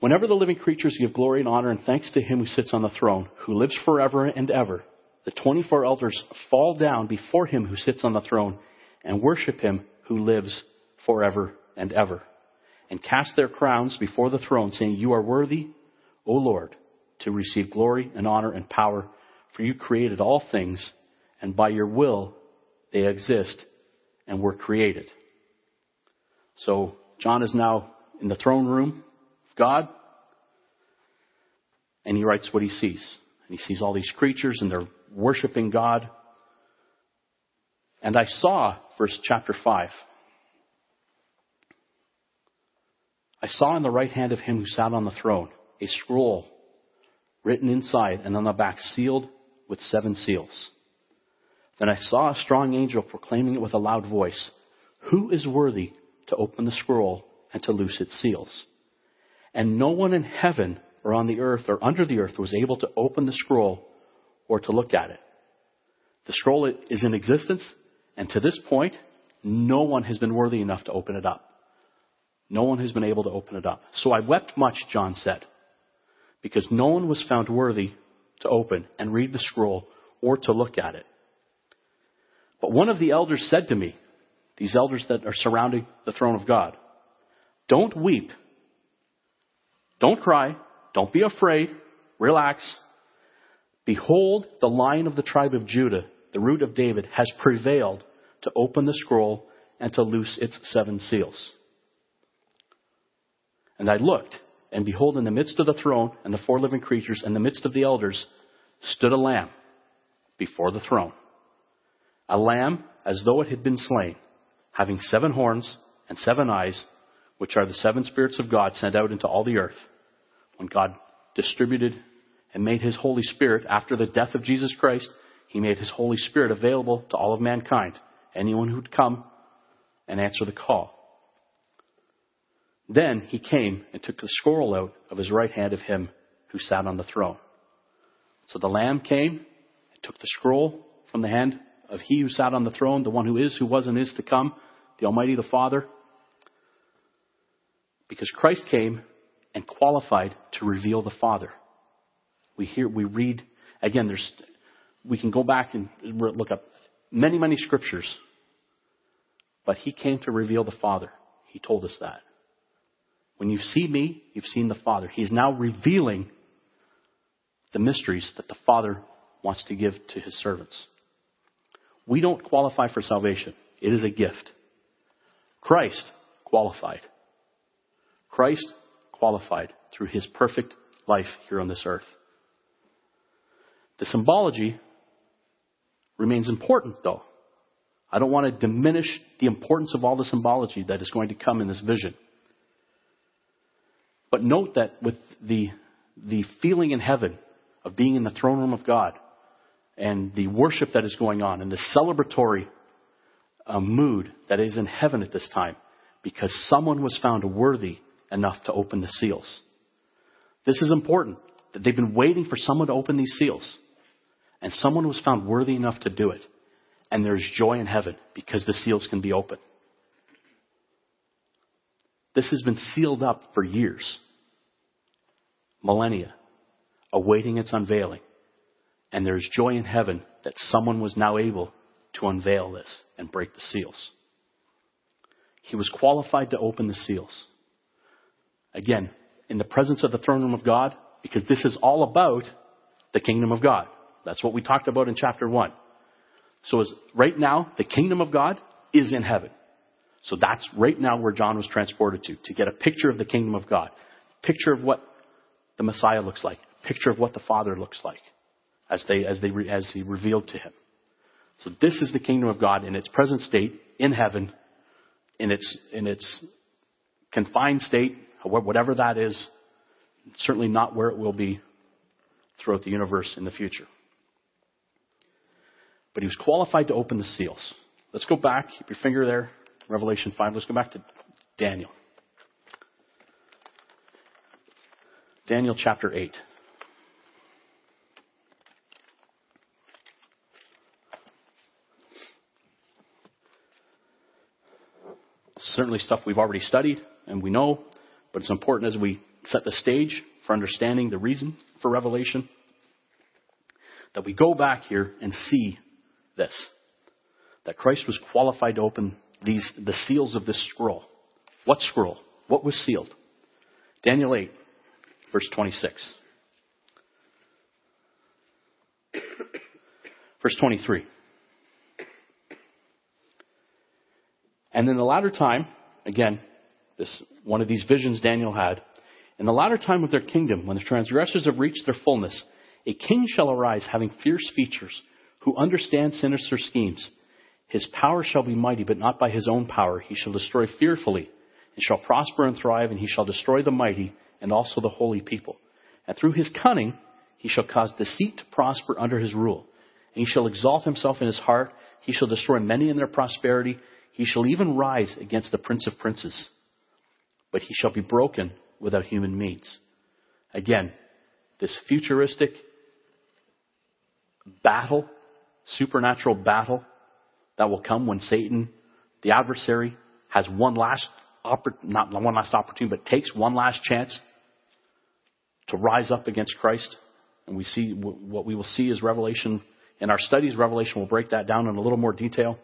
Whenever the living creatures give glory and honor and thanks to Him who sits on the throne, who lives forever and ever, the 24 elders fall down before him who sits on the throne and worship him who lives forever and ever, and cast their crowns before the throne, saying, You are worthy, O Lord, to receive glory and honor and power, for you created all things, and by your will they exist and were created. So John is now in the throne room of God, and he writes what he sees. And he sees all these creatures, and they're worshiping God. And I saw, verse chapter 5, I saw in the right hand of him who sat on the throne a scroll written inside and on the back sealed with seven seals. Then I saw a strong angel proclaiming it with a loud voice, Who is worthy to open the scroll and to loose its seals? And no one in heaven or on the earth or under the earth was able to open the scroll or to look at it. The scroll is in existence, and to this point, no one has been worthy enough to open it up. No one has been able to open it up. So I wept much, John said, because no one was found worthy to open and read the scroll or to look at it. But one of the elders said to me, these elders that are surrounding the throne of God, don't weep. Don't cry. Don't be afraid. Relax. Behold, the lion of the tribe of Judah, the root of David, has prevailed to open the scroll and to loose its seven seals. And I looked, and behold, in the midst of the throne and the four living creatures, and the midst of the elders, stood a lamb before the throne. A lamb as though it had been slain, having seven horns and seven eyes, which are the seven spirits of God sent out into all the earth. When God distributed and made his Holy Spirit after the death of Jesus Christ, he made his Holy Spirit available to all of mankind, anyone who'd come and answer the call. Then he came and took the scroll out of his right hand of him who sat on the throne. So the Lamb came and took the scroll from the hand of he who sat on the throne, the one who is, who was, and is to come, the Almighty, the Father. Because Christ came and qualified to reveal the Father. We hear, we read, again, there's, we can go back and look up many, many scriptures. But he came to reveal the Father. He told us that. When you see me, you've seen the Father. He is now revealing the mysteries that the Father wants to give to his servants. We don't qualify for salvation. It is a gift. Christ qualified. Christ qualified through his perfect life here on this earth. The symbology remains important, though. I don't want to diminish the importance of all the symbology that is going to come in this vision. But note that with the, the feeling in heaven of being in the throne room of God and the worship that is going on and the celebratory uh, mood that is in heaven at this time because someone was found worthy enough to open the seals. This is important that they've been waiting for someone to open these seals. And someone was found worthy enough to do it. And there's joy in heaven because the seals can be open. This has been sealed up for years, millennia, awaiting its unveiling. And there's joy in heaven that someone was now able to unveil this and break the seals. He was qualified to open the seals. Again, in the presence of the throne room of God, because this is all about the kingdom of God. That's what we talked about in chapter 1. So right now, the kingdom of God is in heaven. So that's right now where John was transported to, to get a picture of the kingdom of God. Picture of what the Messiah looks like. Picture of what the Father looks like as they, as they, as he revealed to him. So this is the kingdom of God in its present state in heaven, in its, in its confined state, whatever that is, certainly not where it will be throughout the universe in the future but he was qualified to open the seals. Let's go back. Keep your finger there. Revelation 5. Let's go back to Daniel. Daniel chapter 8. Certainly stuff we've already studied and we know, but it's important as we set the stage for understanding the reason for revelation. that we go back here and see this. That Christ was qualified to open these, the seals of this scroll. What scroll? What was sealed? Daniel 8, verse 26. Verse 23. And in the latter time, again, this one of these visions Daniel had, in the latter time of their kingdom, when the transgressors have reached their fullness, a king shall arise having fierce features, who understands sinister schemes. His power shall be mighty, but not by his own power. He shall destroy fearfully, and shall prosper and thrive, and he shall destroy the mighty, and also the holy people. And through his cunning, he shall cause deceit to prosper under his rule. And he shall exalt himself in his heart. He shall destroy many in their prosperity he shall even rise against the prince of princes, but he shall be broken without human means. Again, this futuristic battle, supernatural battle that will come when Satan, the adversary, has one last not one last opportunity, but takes one last chance to rise up against Christ. And we see what we will see is Revelation in our studies. Revelation will break that down in a little more detail.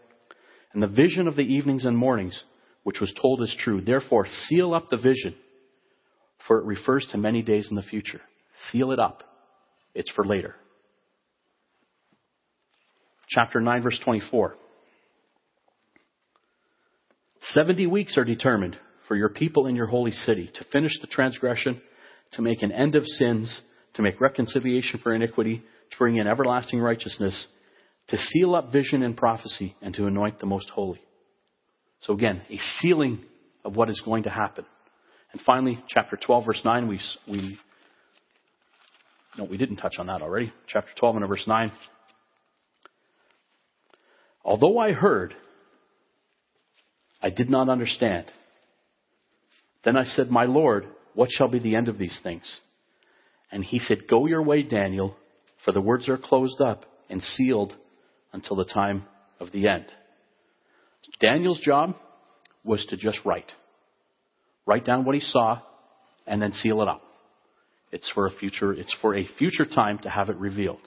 And the vision of the evenings and mornings, which was told is true. Therefore, seal up the vision, for it refers to many days in the future. Seal it up. It's for later. Chapter 9, verse 24. Seventy weeks are determined for your people in your holy city to finish the transgression, to make an end of sins, to make reconciliation for iniquity, to bring in everlasting righteousness to seal up vision and prophecy, and to anoint the most holy. So again, a sealing of what is going to happen. And finally, chapter 12, verse 9, we, we, no, we didn't touch on that already. Chapter 12 and verse 9. Although I heard, I did not understand. Then I said, My Lord, what shall be the end of these things? And he said, Go your way, Daniel, for the words are closed up and sealed until the time of the end. Daniel's job was to just write. Write down what he saw and then seal it up. It's for a future, it's for a future time to have it revealed.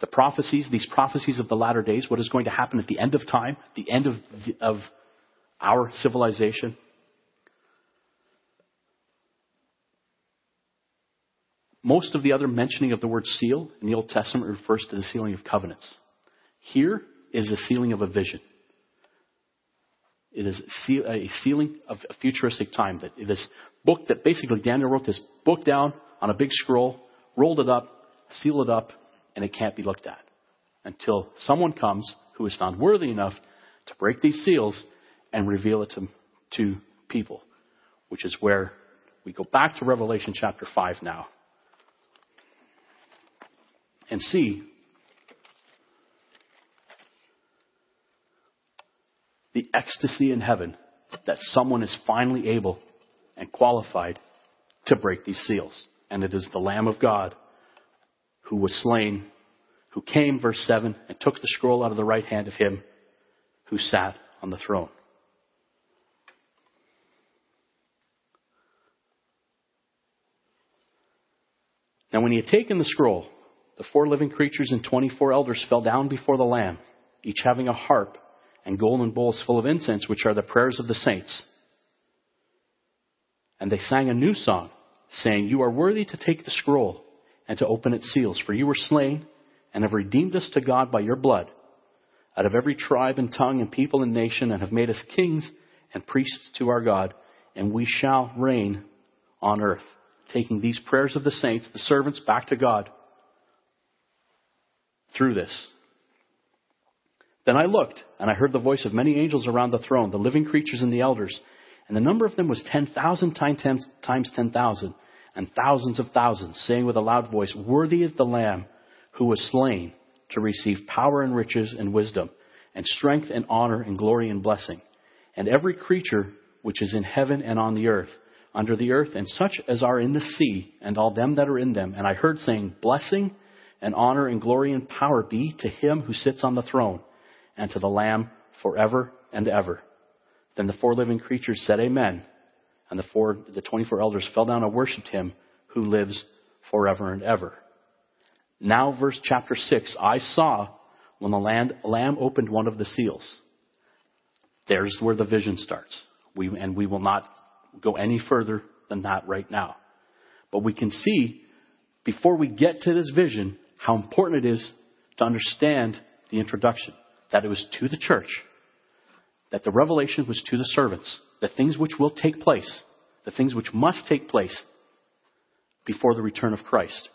The prophecies, these prophecies of the latter days, what is going to happen at the end of time, the end of, of our civilization, Most of the other mentioning of the word seal in the Old Testament refers to the sealing of covenants. Here is the sealing of a vision. It is a sealing of a futuristic time. That this book that basically Daniel wrote this book down on a big scroll, rolled it up, sealed it up, and it can't be looked at until someone comes who is found worthy enough to break these seals and reveal it to, to people, which is where we go back to Revelation chapter 5 now and see the ecstasy in heaven that someone is finally able and qualified to break these seals. And it is the Lamb of God who was slain, who came, verse 7, and took the scroll out of the right hand of him who sat on the throne. Now, when he had taken the scroll, the four living creatures and 24 elders fell down before the Lamb, each having a harp and golden bowls full of incense, which are the prayers of the saints. And they sang a new song, saying, You are worthy to take the scroll and to open its seals, for you were slain and have redeemed us to God by your blood. Out of every tribe and tongue and people and nation, and have made us kings and priests to our God, and we shall reign on earth, taking these prayers of the saints, the servants, back to God through this. Then I looked, and I heard the voice of many angels around the throne, the living creatures and the elders, and the number of them was 10,000 times 10,000, and thousands of thousands, saying with a loud voice, Worthy is the Lamb who was slain to receive power and riches and wisdom, and strength and honor and glory and blessing. And every creature which is in heaven and on the earth, under the earth, and such as are in the sea, and all them that are in them. And I heard saying, Blessing and honor and glory and power be to him who sits on the throne and to the Lamb forever and ever. Then the four living creatures said, Amen. And the four, the 24 elders fell down and worshiped him who lives forever and ever. Now, verse chapter 6 I saw when the land, lamb opened one of the seals. There's where the vision starts. We, and we will not go any further than that right now. But we can see, before we get to this vision, how important it is to understand the introduction. That it was to the church. That the revelation was to the servants. The things which will take place. The things which must take place before the return of Christ.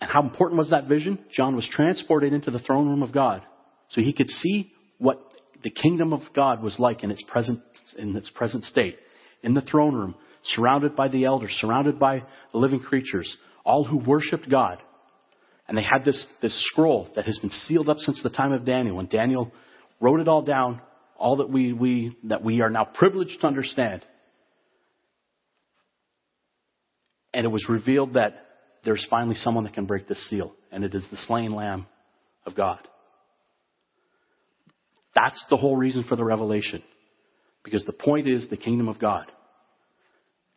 And how important was that vision? John was transported into the throne room of God so he could see what the kingdom of God was like in its present, in its present state. In the throne room, surrounded by the elders, surrounded by the living creatures, all who worshiped God. And they had this, this scroll that has been sealed up since the time of Daniel. And Daniel wrote it all down, all that we, we, that we are now privileged to understand. And it was revealed that there's finally someone that can break this seal, and it is the slain Lamb of God. That's the whole reason for the revelation. Because the point is the kingdom of God.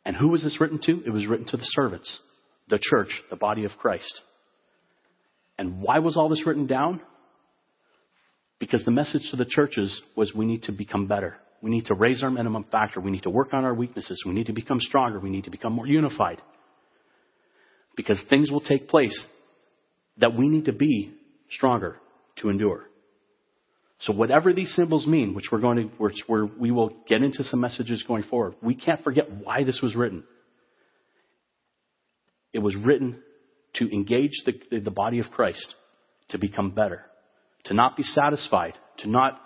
And who was this written to? It was written to the servants, the church, the body of Christ. And why was all this written down? Because the message to the churches was we need to become better. We need to raise our minimum factor. We need to work on our weaknesses. We need to become stronger. We need to become more unified because things will take place that we need to be stronger to endure. So whatever these symbols mean, which we're going to, which we will get into some messages going forward, we can't forget why this was written. It was written to engage the, the body of Christ to become better, to not be satisfied, to not,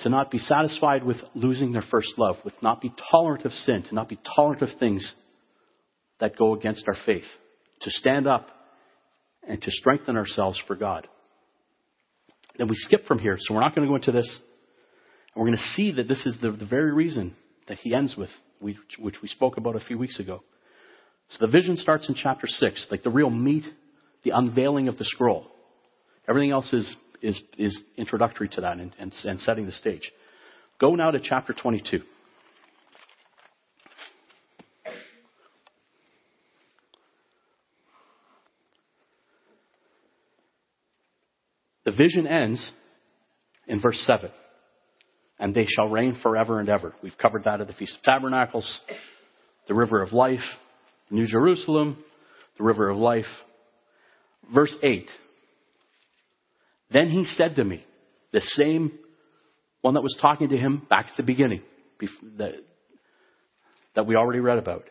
to not be satisfied with losing their first love, with not be tolerant of sin, to not be tolerant of things that go against our faith, to stand up and to strengthen ourselves for God. Then we skip from here, so we're not going to go into this. And we're going to see that this is the, the very reason that he ends with, which, which we spoke about a few weeks ago. So the vision starts in chapter 6, like the real meat, the unveiling of the scroll. Everything else is, is, is introductory to that and, and, and setting the stage. Go now to chapter 22. The vision ends in verse 7. And they shall reign forever and ever. We've covered that at the Feast of Tabernacles, the river of life, New Jerusalem, the river of life. Verse 8. Then he said to me, the same one that was talking to him back at the beginning, that, we already read about.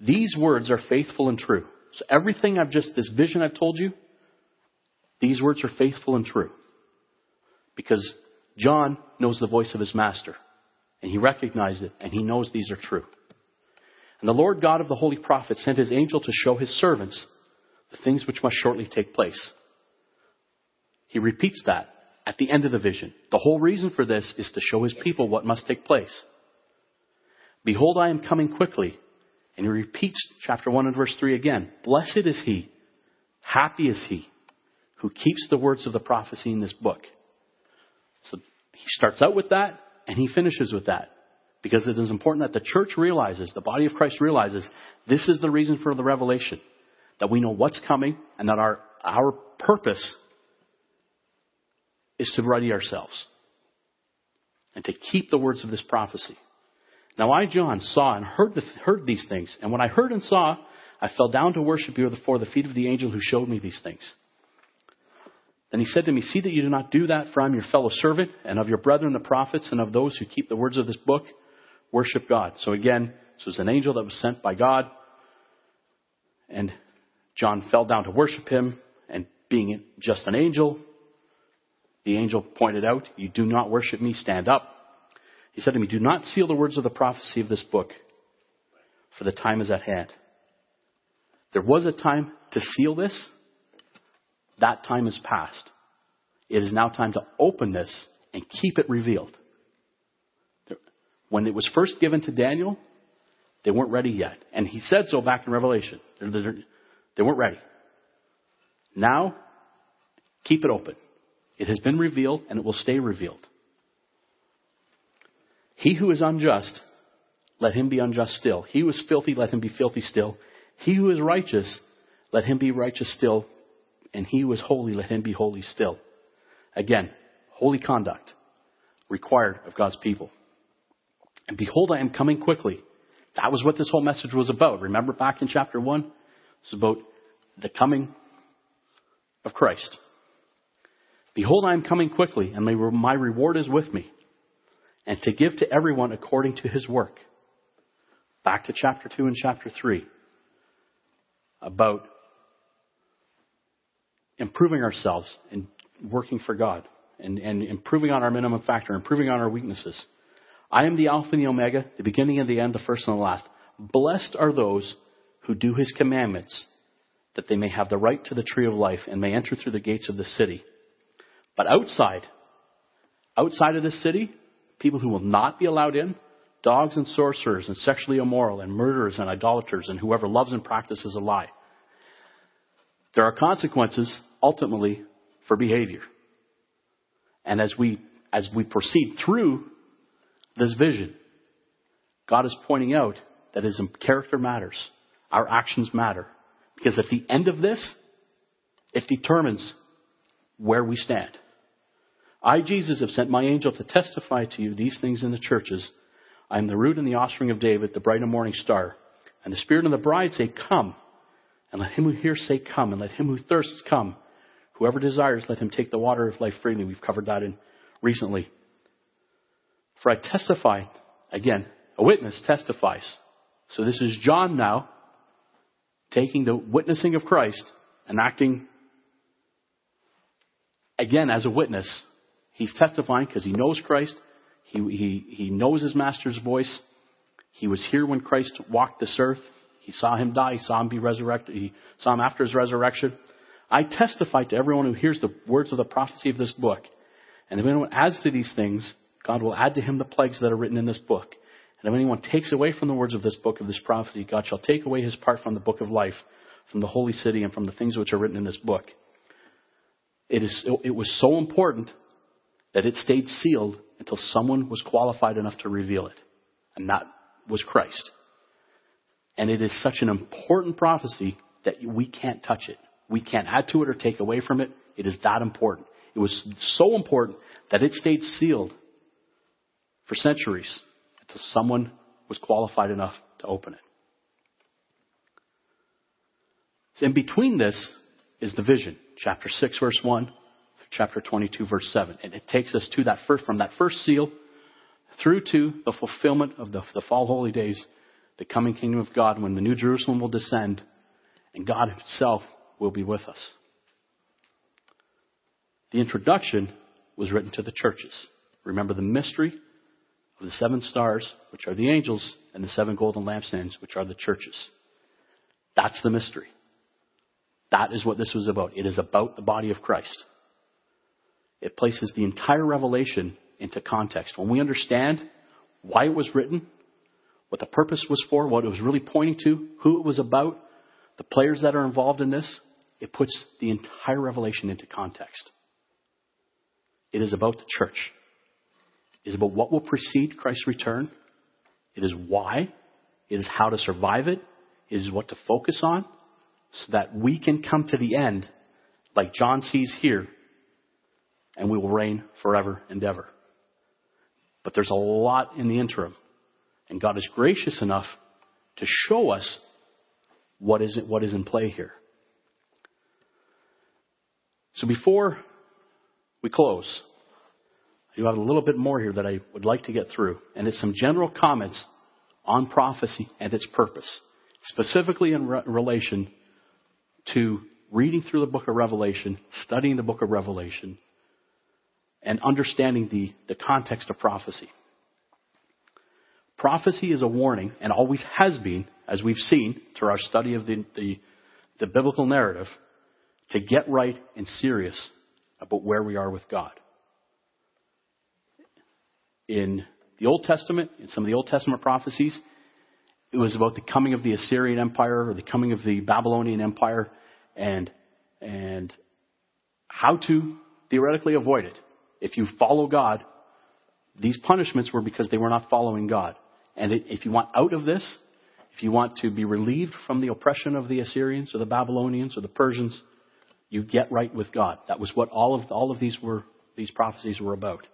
These words are faithful and true. So everything I've just, this vision I've told you, these words are faithful and true. Because John knows the voice of his master. And he recognized it, and he knows these are true. And the Lord God of the holy prophet sent his angel to show his servants the things which must shortly take place. He repeats that at the end of the vision. The whole reason for this is to show his people what must take place. Behold, I am coming quickly. And he repeats chapter 1 and verse 3 again. Blessed is he, happy is he who keeps the words of the prophecy in this book. So he starts out with that and he finishes with that. Because it is important that the church realizes, the body of Christ realizes, this is the reason for the revelation. That we know what's coming and that our, our purpose is to ready ourselves and to keep the words of this prophecy. Now I, John, saw and heard, the, heard these things, and when I heard and saw, I fell down to worship you before the feet of the angel who showed me these things. Then he said to me, See that you do not do that, for I am your fellow servant, and of your brethren the prophets, and of those who keep the words of this book, worship God. So again, this was an angel that was sent by God, and John fell down to worship him, and being just an angel, the angel pointed out, You do not worship me, stand up. He said to me, Do not seal the words of the prophecy of this book, for the time is at hand. There was a time to seal this, that time is past. It is now time to open this and keep it revealed. When it was first given to Daniel, they weren't ready yet. And he said so back in Revelation. They were not ready. Now, keep it open. It has been revealed and it will stay revealed. He who is unjust, let him be unjust still. He who is filthy, let him be filthy still. He who is righteous, let him be righteous still, and he who is holy, let him be holy still. Again, holy conduct required of God's people. And behold, I am coming quickly. That was what this whole message was about. Remember back in chapter 1? It was about the coming of Christ. Behold, I am coming quickly, and my reward is with me, and to give to everyone according to his work. Back to chapter 2 and chapter 3 about improving ourselves and working for God and, and improving on our minimum factor, improving on our weaknesses. I am the Alpha and the Omega, the beginning and the end, the first and the last. Blessed are those who do his commandments, that they may have the right to the tree of life and may enter through the gates of the city. But outside, outside of the city, people who will not be allowed in, dogs and sorcerers and sexually immoral and murderers and idolaters and whoever loves and practices a lie. There are consequences ultimately for behavior. And as we, as we proceed through this vision, God is pointing out that his character matters. Our actions matter. Because at the end of this, it determines where we stand. I, Jesus, have sent my angel to testify to you these things in the churches. I am the root and the offspring of David, the bright and morning star. And the Spirit and the bride say, Come. And let him who hears say, Come. And let him who thirsts come. Whoever desires, let him take the water of life freely. We've covered that in recently. For I testify, again, a witness testifies. So this is John now taking the witnessing of Christ and acting again as a witness. He's testifying because he knows Christ. He, he, he knows his master's voice. He was here when Christ walked this earth. He saw him die. He saw him be resurrected. He saw him after his resurrection. I testify to everyone who hears the words of the prophecy of this book. And if anyone adds to these things, God will add to him the plagues that are written in this book. And if anyone takes away from the words of this book of this prophecy, God shall take away his part from the book of life, from the holy city, and from the things which are written in this book. It, is, it was so important that it stayed sealed until someone was qualified enough to reveal it. And that was Christ. And it is such an important prophecy that we can't touch it. We can't add to it or take away from it. It is that important. It was so important that it stayed sealed for centuries until someone was qualified enough to open it. In between this is the vision, chapter 6, verse 1, chapter 22, verse 7. And it takes us to that first, from that first seal through to the fulfillment of the, the fall holy days, the coming kingdom of God, when the new Jerusalem will descend and God Himself will be with us. The introduction was written to the churches. Remember the mystery of the seven stars, which are the angels, and the seven golden lampstands, which are the churches. That's the mystery. That is what this was about. It is about the body of Christ. It places the entire revelation into context. When we understand why it was written, what the purpose was for, what it was really pointing to, who it was about, the players that are involved in this, it puts the entire revelation into context. It is about the church. It is about what will precede Christ's return. It is why. It is how to survive it. It is what to focus on so that we can come to the end like John sees here and we will reign forever and ever. But there's a lot in the interim. And God is gracious enough to show us what is, what is in play here. So before we close, I do have a little bit more here that I would like to get through, and it's some general comments on prophecy and its purpose, specifically in re- relation to reading through the book of Revelation, studying the book of Revelation, and understanding the, the context of prophecy. Prophecy is a warning, and always has been, as we've seen through our study of the, the, the biblical narrative, to get right and serious about where we are with God. In the Old Testament, in some of the Old Testament prophecies, it was about the coming of the Assyrian Empire or the coming of the Babylonian Empire and, and how to theoretically avoid it. If you follow God, these punishments were because they were not following God. And if you want out of this, If you want to be relieved from the oppression of the Assyrians or the Babylonians or the Persians, you get right with God. That was what all of, all of these were, these prophecies were about.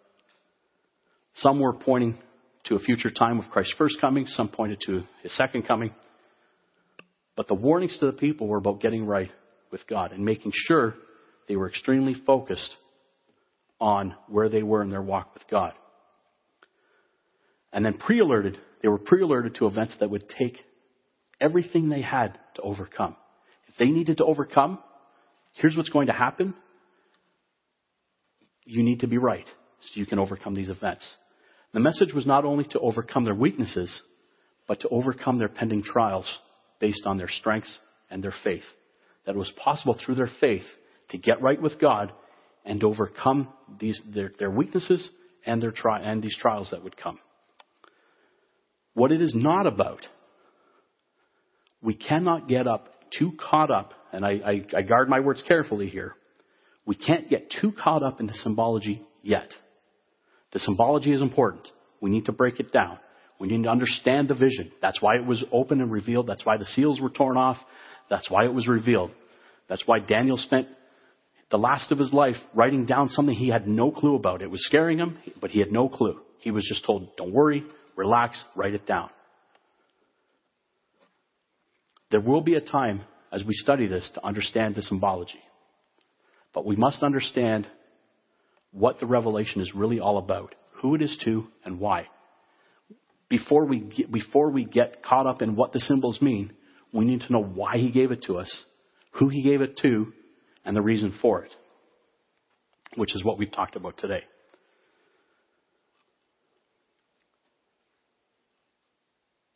Some were pointing to a future time of Christ's first coming. Some pointed to his second coming. But the warnings to the people were about getting right with God and making sure they were extremely focused on where they were in their walk with God. And then pre-alerted, they were pre-alerted to events that would take everything they had to overcome. If they needed to overcome, here's what's going to happen. You need to be right so you can overcome these events. The message was not only to overcome their weaknesses, but to overcome their pending trials based on their strengths and their faith. That it was possible through their faith to get right with God and overcome these, their, their weaknesses and, their tri- and these trials that would come. What it is not about we cannot get up too caught up, and I, I, I guard my words carefully here. We can't get too caught up into symbology yet. The symbology is important. We need to break it down. We need to understand the vision. That's why it was open and revealed. That's why the seals were torn off. That's why it was revealed. That's why Daniel spent the last of his life writing down something he had no clue about. It was scaring him, but he had no clue. He was just told, don't worry, relax, write it down. There will be a time as we study this to understand the symbology. But we must understand what the revelation is really all about, who it is to, and why. Before we get, before we get caught up in what the symbols mean, we need to know why he gave it to us, who he gave it to, and the reason for it, which is what we've talked about today.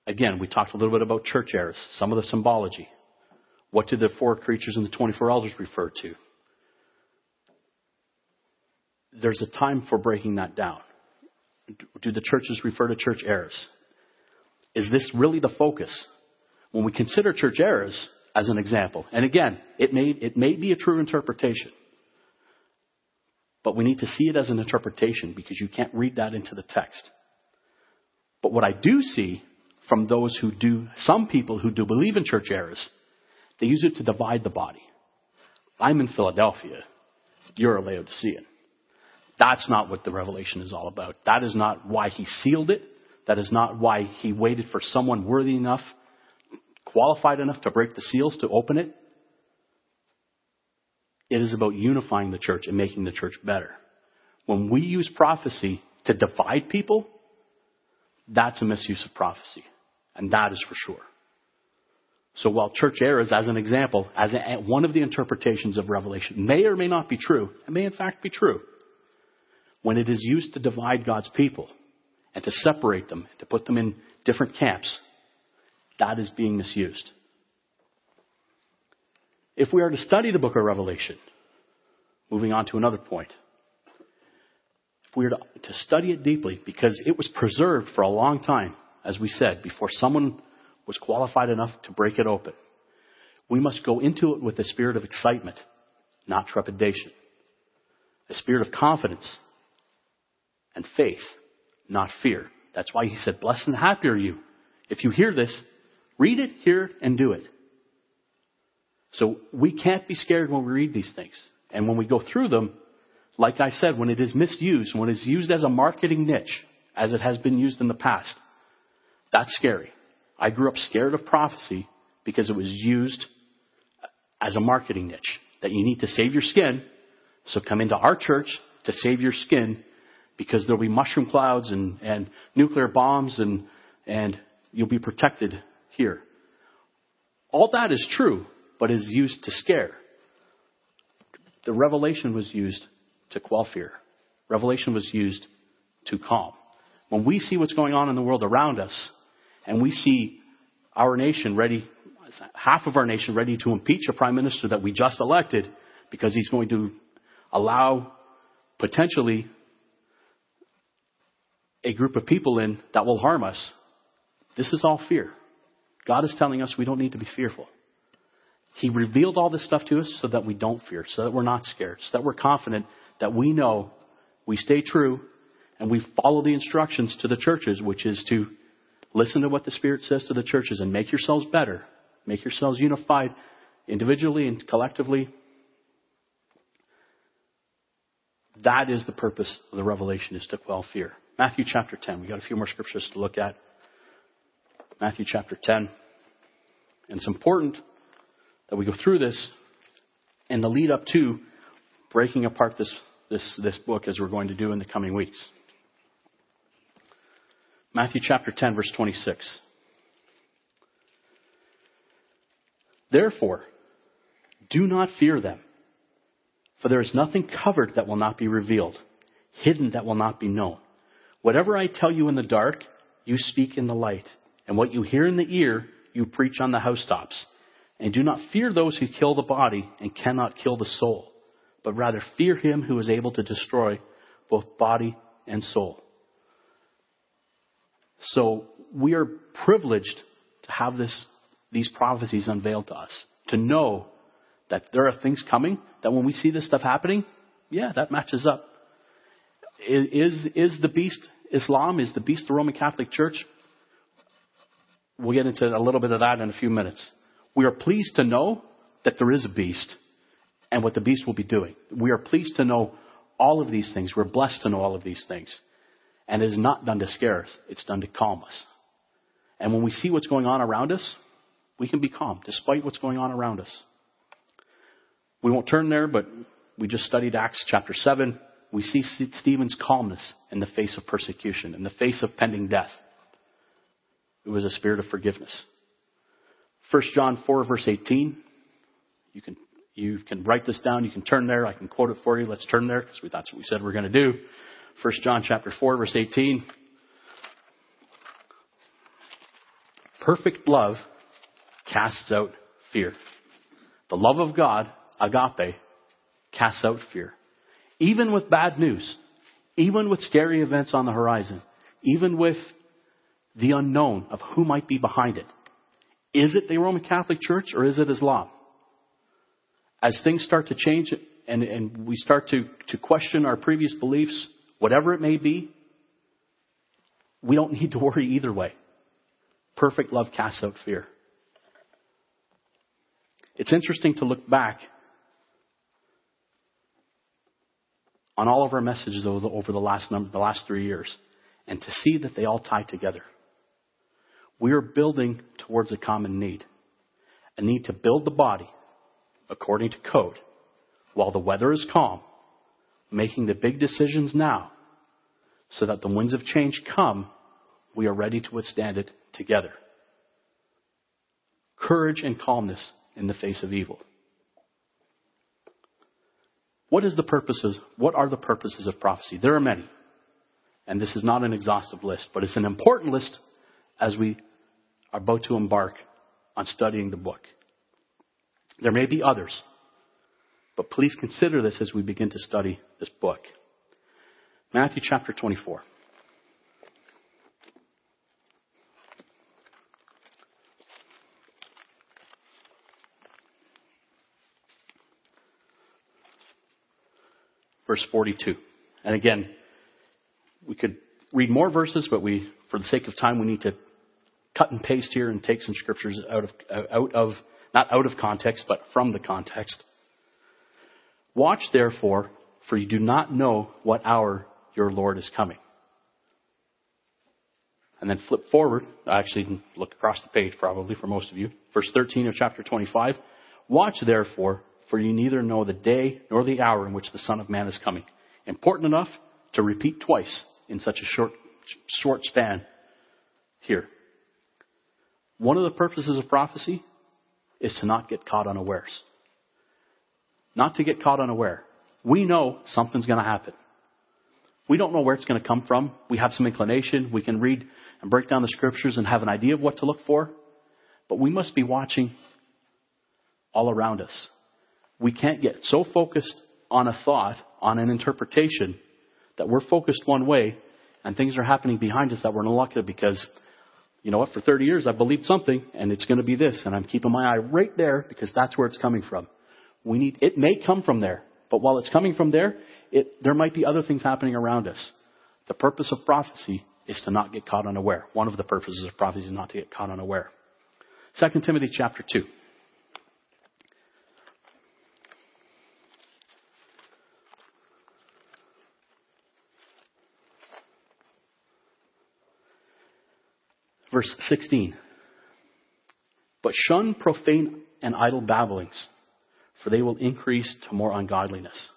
Again, we talked a little bit about church eras, some of the symbology. What did the four creatures and the 24 elders refer to? There's a time for breaking that down. Do the churches refer to church eras? Is this really the focus? When we consider church eras as an example, and again, it may, it may be a true interpretation, but we need to see it as an interpretation because you can't read that into the text. But what I do see from those who do, some people who do believe in church eras, They use it to divide the body. I'm in Philadelphia. You're a Laodicean. That's not what the revelation is all about. That is not why he sealed it. That is not why he waited for someone worthy enough, qualified enough to break the seals to open it. It is about unifying the church and making the church better. When we use prophecy to divide people, that's a misuse of prophecy. And that is for sure. So while church eras, as an example, as a, one of the interpretations of Revelation, may or may not be true, it may in fact be true, when it is used to divide God's people and to separate them, to put them in different camps, that is being misused. If we are to study the book of Revelation, moving on to another point, if we are to, to study it deeply, because it was preserved for a long time, as we said, before someone was qualified enough to break it open. We must go into it with a spirit of excitement, not trepidation. A spirit of confidence and faith, not fear. That's why he said, blessed and happy are you. If you hear this, read it, hear it, and do it. So we can't be scared when we read these things. And when we go through them, like I said, when it is misused, when it is used as a marketing niche, as it has been used in the past, that's scary. I grew up scared of prophecy because it was used as a marketing niche. That you need to save your skin, so come into our church to save your skin because there'll be mushroom clouds and, and nuclear bombs and, and you'll be protected here. All that is true, but is used to scare. The revelation was used to quell fear. Revelation was used to calm. When we see what's going on in the world around us, and we see our nation ready, half of our nation ready to impeach a prime minister that we just elected because he's going to allow potentially a group of people in that will harm us. This is all fear. God is telling us we don't need to be fearful. He revealed all this stuff to us so that we don't fear, so that we're not scared, so that we're confident that we know we stay true and we follow the instructions to the churches, which is to Listen to what the Spirit says to the churches and make yourselves better. Make yourselves unified individually and collectively. That is the purpose of the revelation is to quell fear. Matthew chapter 10. We got a few more scriptures to look at. Matthew chapter 10. And it's important that we go through this and the lead up to breaking apart this, this, this book as we're going to do in the coming weeks. Matthew chapter 10 verse 26. Therefore, do not fear them, for there is nothing covered that will not be revealed, hidden that will not be known. Whatever I tell you in the dark, you speak in the light, and what you hear in the ear, you preach on the housetops. And do not fear those who kill the body and cannot kill the soul, but rather fear him who is able to destroy both body and soul. So we are privileged to have this, these prophecies unveiled to us, to know that there are things coming that when we see this stuff happening, yeah, that matches up. Is, is the beast Islam? Is the beast the Roman Catholic Church? We'll get into a little bit of that in a few minutes. We are pleased to know that there is a beast and what the beast will be doing. We are pleased to know all of these things. We're blessed to know all of these things. And it is not done to scare us, it's done to calm us. And when we see what's going on around us, we can be calm despite what's going on around us. We won't turn there, but we just studied Acts chapter 7. We see Stephen's calmness in the face of persecution, in the face of pending death. It was a spirit of forgiveness. 1 John 4 verse 18. You can, you can write this down. You can turn there. I can quote it for you. Let's turn there because that's what we said we are going to do. 1 John chapter 4 verse 18. Perfect love casts out fear. The love of God, agape, casts out fear. Even with bad news, even with scary events on the horizon, even with the unknown of who might be behind it. Is it the Roman Catholic Church or is it Islam? As things start to change and, and we start to, to question our previous beliefs, whatever it may be, we don't need to worry either way. Perfect love casts out fear. It's interesting to look back on all of our messages over the last number, the last three years, and to see that they all tie together. We are building towards a common need. A need to build the body according to code while the weather is calm, making the big decisions now so that the winds of change come, we are ready to withstand it together. Courage and calmness in the face of evil. What is the purposes? What are the purposes of prophecy? There are many. And this is not an exhaustive list, but it's an important list as we are about to embark on studying the book. There may be others, but please consider this as we begin to study this book. Matthew chapter 24. Verse 42. And again, we could read more verses, but we, for the sake of time, we need to cut and paste here and take some scriptures out of, out of, not out of context, but from the context. Watch therefore, for you do not know what hour your Lord is coming. And then flip forward, I actually look across the page probably for most of you. Verse 13 of chapter 25. Watch therefore, for you neither know the day nor the hour in which the Son of Man is coming. Important enough to repeat twice in such a short, short span here. One of the purposes of prophecy is to not get caught unawares. Not to get caught unaware. We know something's going to happen. We don't know where it's going to come from. We have some inclination. We can read and break down the scriptures and have an idea of what to look for. But we must be watching all around us. We can't get so focused on a thought, on an interpretation, that we're focused one way and things are happening behind us that we're not at because you know what, for 30 years I believed something and it's going to be this and I'm keeping my eye right there because that's where it's coming from. We need, it may come from there, but while it's coming from there, it, there might be other things happening around us. The purpose of prophecy is to not get caught unaware. One of the purposes of prophecy is not to get caught unaware. 2 Timothy chapter 2. Verse 16. But shun profane and idle babblings, for they will increase to more ungodliness.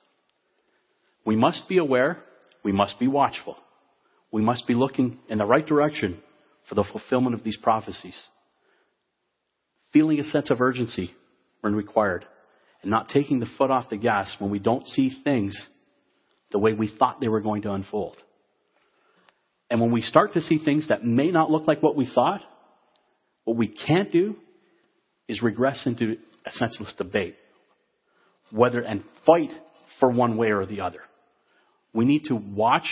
We must be aware, we must be watchful. We must be looking in the right direction for the fulfillment of these prophecies. Feeling a sense of urgency when required, and not taking the foot off the gas when we don't see things the way we thought they were going to unfold. And when we start to see things that may not look like what we thought, what we can't do is regress into a senseless debate, whether and fight for one way or the other. We need to watch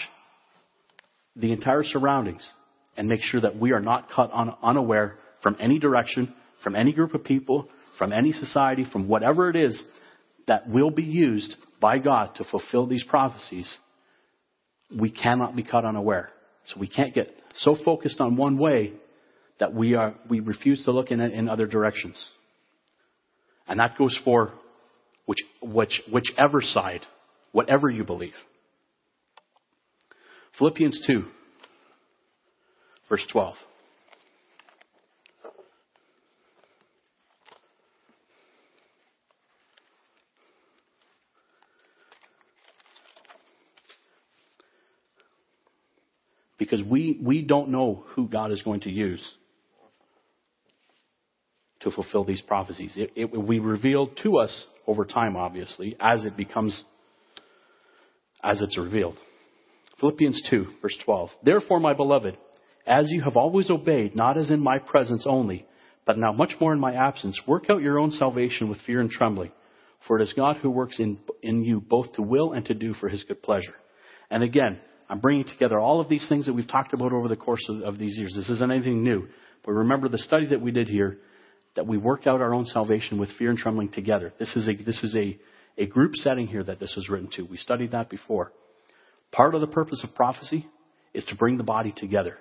the entire surroundings and make sure that we are not caught un- unaware from any direction, from any group of people, from any society, from whatever it is that will be used by God to fulfill these prophecies. We cannot be caught unaware. So we can't get so focused on one way that we are we refuse to look in in other directions. And that goes for which, which, whichever side, whatever you believe. Philippians 2, verse 12. Because we, we don't know who God is going to use to fulfill these prophecies. It, it will be revealed to us over time, obviously, as it becomes, as it's revealed. Philippians 2, verse 12. Therefore, my beloved, as you have always obeyed, not as in my presence only, but now much more in my absence, work out your own salvation with fear and trembling. For it is God who works in, in you both to will and to do for his good pleasure. And again, I'm bringing together all of these things that we've talked about over the course of, of these years. This isn't anything new. But remember the study that we did here, that we worked out our own salvation with fear and trembling together. This is a, this is a, a group setting here that this was written to. We studied that before. Part of the purpose of prophecy is to bring the body together,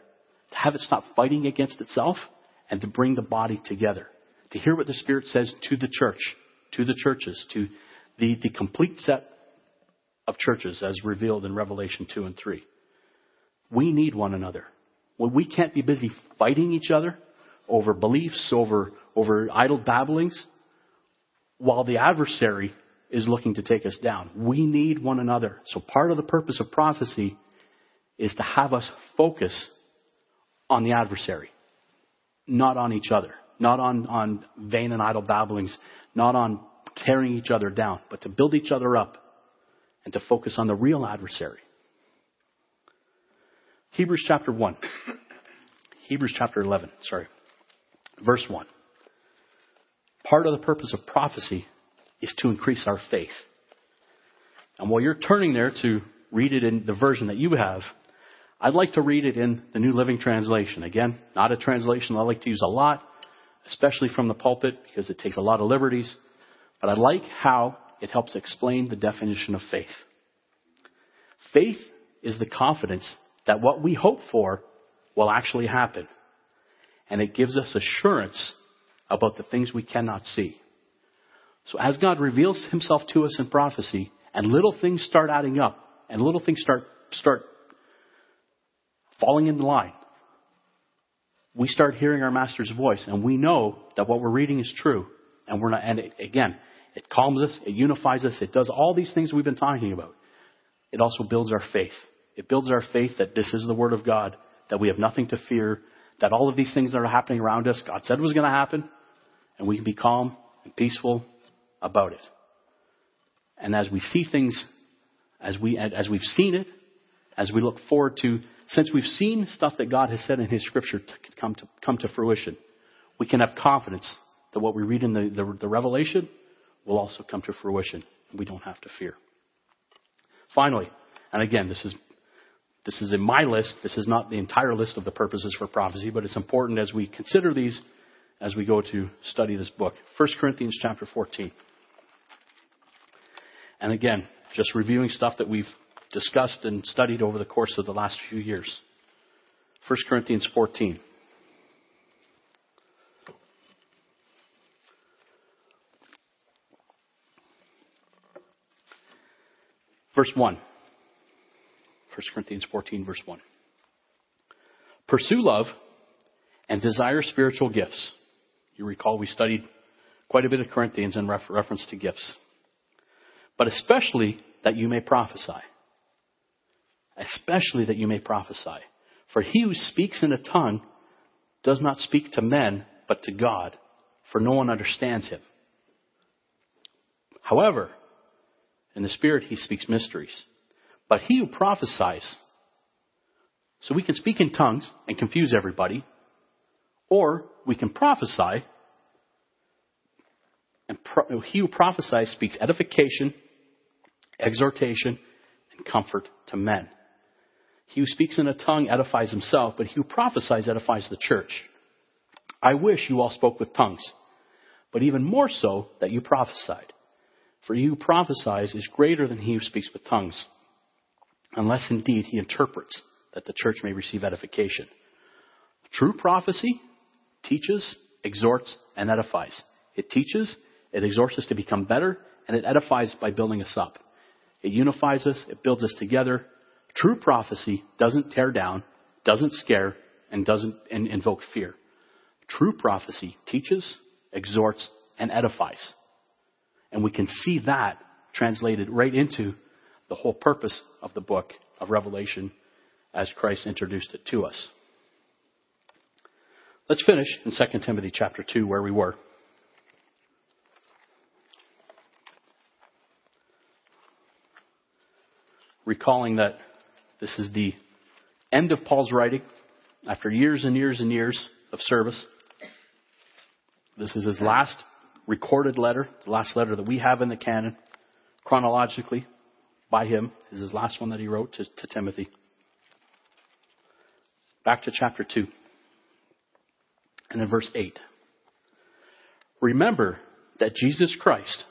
to have it stop fighting against itself, and to bring the body together. To hear what the Spirit says to the church, to the churches, to the, the complete set of churches as revealed in Revelation 2 and 3. We need one another. Well, we can't be busy fighting each other over beliefs, over, over idle babblings, while the adversary is looking to take us down. We need one another. So part of the purpose of prophecy is to have us focus on the adversary, not on each other, not on, on vain and idle babblings, not on tearing each other down, but to build each other up and to focus on the real adversary. Hebrews chapter 1. Hebrews chapter 11, sorry. Verse 1. Part of the purpose of prophecy is to increase our faith. And while you're turning there to read it in the version that you have, I'd like to read it in the New Living Translation. Again, not a translation I like to use a lot, especially from the pulpit because it takes a lot of liberties. But I like how it helps explain the definition of faith. Faith is the confidence that what we hope for will actually happen. And it gives us assurance about the things we cannot see. So as God reveals himself to us in prophecy, and little things start adding up, and little things start, start falling into line, we start hearing our master's voice, and we know that what we're reading is true. And we're not, and again, it calms us, it unifies us, it does all these things we've been talking about. It also builds our faith. It builds our faith that this is the Word of God, that we have nothing to fear, that all of these things that are happening around us, God said was going to happen, and we can be calm and peaceful about it. And as we see things, as we as we've seen it, as we look forward to, since we've seen stuff that God has said in His Scripture to come to come to fruition, we can have confidence that what we read in the, the, the Revelation will also come to fruition. We don't have to fear. Finally, and again, this is this is in my list. This is not the entire list of the purposes for prophecy, but it's important as we consider these as we go to study this book. 1 Corinthians chapter 14. And again, just reviewing stuff that we've discussed and studied over the course of the last few years. 1 Corinthians 14. Verse 1. 1 Corinthians 14, verse 1. Pursue love and desire spiritual gifts. You recall we studied quite a bit of Corinthians in reference to gifts. But especially that you may prophesy. Especially that you may prophesy. For he who speaks in a tongue does not speak to men, but to God, for no one understands him. However, in the Spirit, he speaks mysteries. But he who prophesies, so we can speak in tongues and confuse everybody, or we can prophesy, and pro- he who prophesies speaks edification, exhortation, and comfort to men. He who speaks in a tongue edifies himself, but he who prophesies edifies the church. I wish you all spoke with tongues, but even more so that you prophesied. For he who prophesies is greater than he who speaks with tongues, unless indeed he interprets, that the church may receive edification. True prophecy teaches, exhorts, and edifies. It teaches, it exhorts us to become better, and it edifies by building us up. It unifies us, it builds us together. True prophecy doesn't tear down, doesn't scare, and doesn't invoke fear. True prophecy teaches, exhorts, and edifies. And we can see that translated right into the whole purpose of the book of Revelation as Christ introduced it to us. Let's finish in 2 Timothy chapter 2 where we were. Recalling that this is the end of Paul's writing after years and years and years of service. This is his last recorded letter, the last letter that we have in the canon, chronologically, by him. Is his last one that he wrote to, to Timothy. Back to chapter 2. And in verse 8. Remember that Jesus Christ,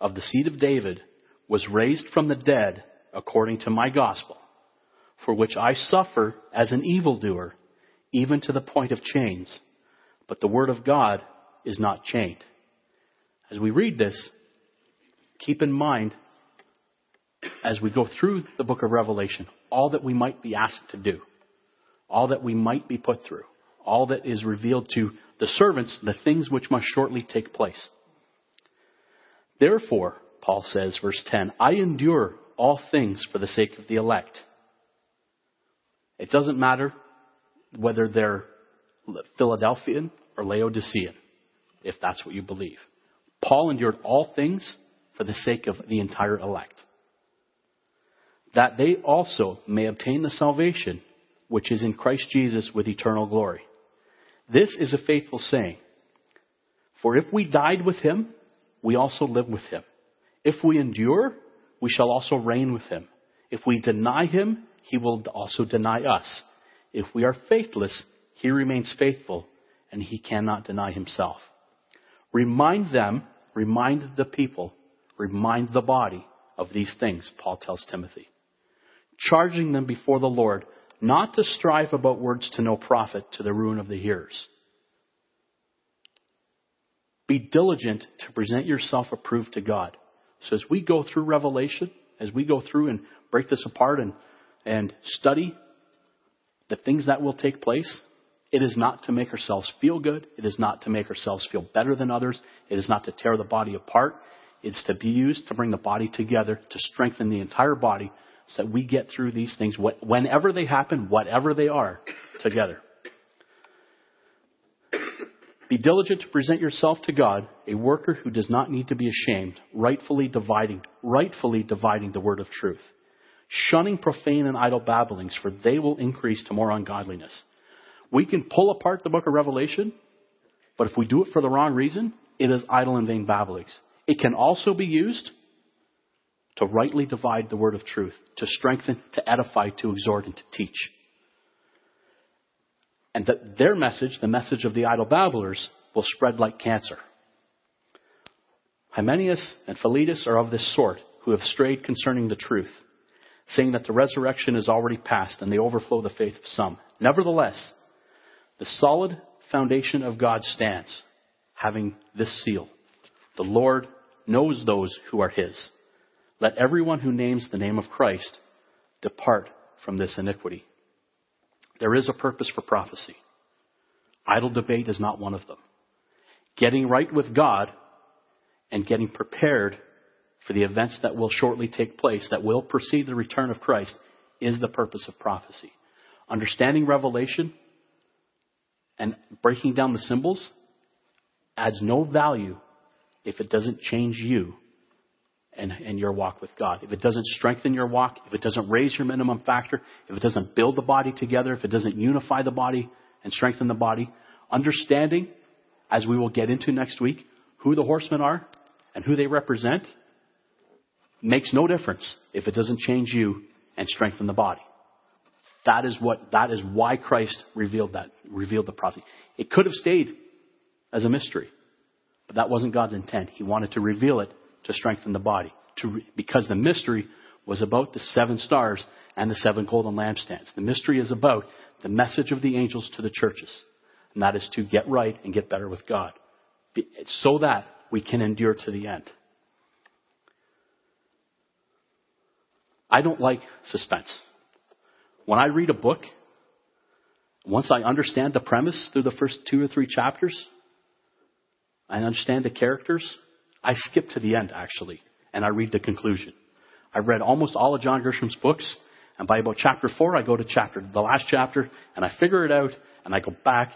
of the seed of David, was raised from the dead according to my gospel, for which I suffer as an evildoer, even to the point of chains. But the word of God is not chained. As we read this, keep in mind, as we go through the book of Revelation, all that we might be asked to do, all that we might be put through, all that is revealed to the servants, the things which must shortly take place. Therefore, Paul says, verse 10, I endure all things for the sake of the elect. It doesn't matter whether they're Philadelphian or Laodicean, if that's what you believe. Paul endured all things for the sake of the entire elect, that they also may obtain the salvation which is in Christ Jesus with eternal glory. This is a faithful saying. For if we died with him, we also live with him. If we endure, we shall also reign with him. If we deny him, he will also deny us. If we are faithless, he remains faithful, and he cannot deny himself. Remind them, remind the people, remind the body of these things, Paul tells Timothy. Charging them before the Lord not to strive about words to no profit to the ruin of the hearers. Be diligent to present yourself approved to God. So as we go through Revelation, as we go through and break this apart and, and study the things that will take place, it is not to make ourselves feel good. It is not to make ourselves feel better than others. It is not to tear the body apart. It's to be used to bring the body together, to strengthen the entire body so that we get through these things whenever they happen, whatever they are, together. Be diligent to present yourself to God, a worker who does not need to be ashamed, rightfully dividing, rightfully dividing the word of truth, shunning profane and idle babblings, for they will increase to more ungodliness we can pull apart the book of Revelation, but if we do it for the wrong reason, it is idle and vain babblings. It can also be used to rightly divide the word of truth, to strengthen, to edify, to exhort, and to teach. And that their message, the message of the idle babblers, will spread like cancer. Hymenaeus and Philetus are of this sort, who have strayed concerning the truth. saying that the resurrection is already past and they overflow the faith of some. Nevertheless, the solid foundation of God stands, having this seal. The Lord knows those who are his. Let everyone who names the name of Christ depart from this iniquity. There is a purpose for prophecy. Idle debate is not one of them. Getting right with God and getting prepared for the events that will shortly take place, that will precede the return of Christ, is the purpose of prophecy. Understanding revelation and breaking down the symbols adds no value if it doesn't change you and, and your walk with God. If it doesn't strengthen your walk, if it doesn't raise your minimum factor, if it doesn't build the body together, if it doesn't unify the body and strengthen the body, understanding, as we will get into next week, who the horsemen are and who they represent makes no difference if it doesn't change you and strengthen the body. That is what, that is why Christ revealed that, revealed the prophecy. It could have stayed as a mystery, but that wasn't God's intent. He wanted to reveal it to strengthen the body, to, because the mystery was about the seven stars and the seven golden lampstands. The mystery is about the message of the angels to the churches, and that is to get right and get better with God, so that we can endure to the end. I don't like suspense. When I read a book, once I understand the premise through the first two or three chapters, I understand the characters, I skip to the end actually, and I read the conclusion. I've read almost all of John Grisham's books, and by about chapter four, I go to chapter, the last chapter, and I figure it out, and I go back,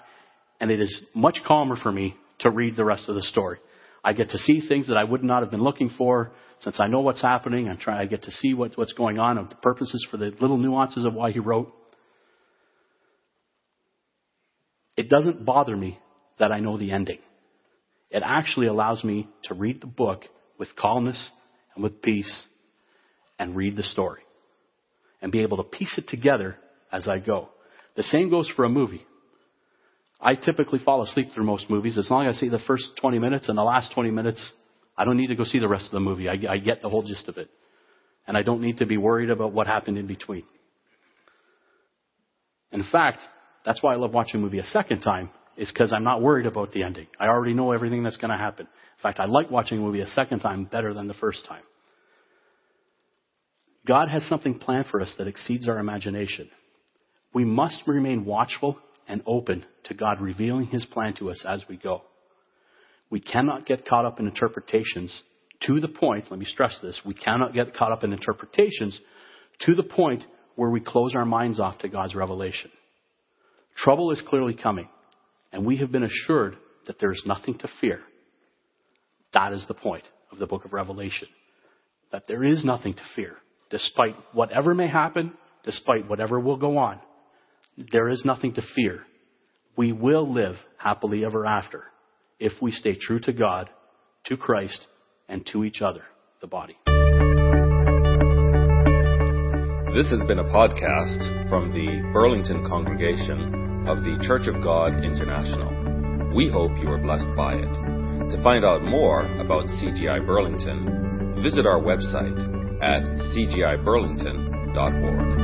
and it is much calmer for me to read the rest of the story. I get to see things that I would not have been looking for since I know what's happening. I try, I get to see what, what's going on and the purposes for the little nuances of why he wrote. It doesn't bother me that I know the ending. It actually allows me to read the book with calmness and with peace and read the story and be able to piece it together as I go. The same goes for a movie. I typically fall asleep through most movies as long as I see the first 20 minutes and the last 20 minutes. I don't need to go see the rest of the movie. I, I get the whole gist of it. And I don't need to be worried about what happened in between. In fact, that's why I love watching a movie a second time, is because I'm not worried about the ending. I already know everything that's going to happen. In fact, I like watching a movie a second time better than the first time. God has something planned for us that exceeds our imagination. We must remain watchful and open to God revealing His plan to us as we go. We cannot get caught up in interpretations to the point, let me stress this, we cannot get caught up in interpretations to the point where we close our minds off to God's revelation. Trouble is clearly coming, and we have been assured that there is nothing to fear. That is the point of the book of Revelation. That there is nothing to fear. Despite whatever may happen, despite whatever will go on, there is nothing to fear. We will live happily ever after if we stay true to God, to Christ, and to each other, the body. This has been a podcast from the Burlington congregation of the Church of God International. We hope you are blessed by it. To find out more about CGI Burlington, visit our website at cgiburlington.org.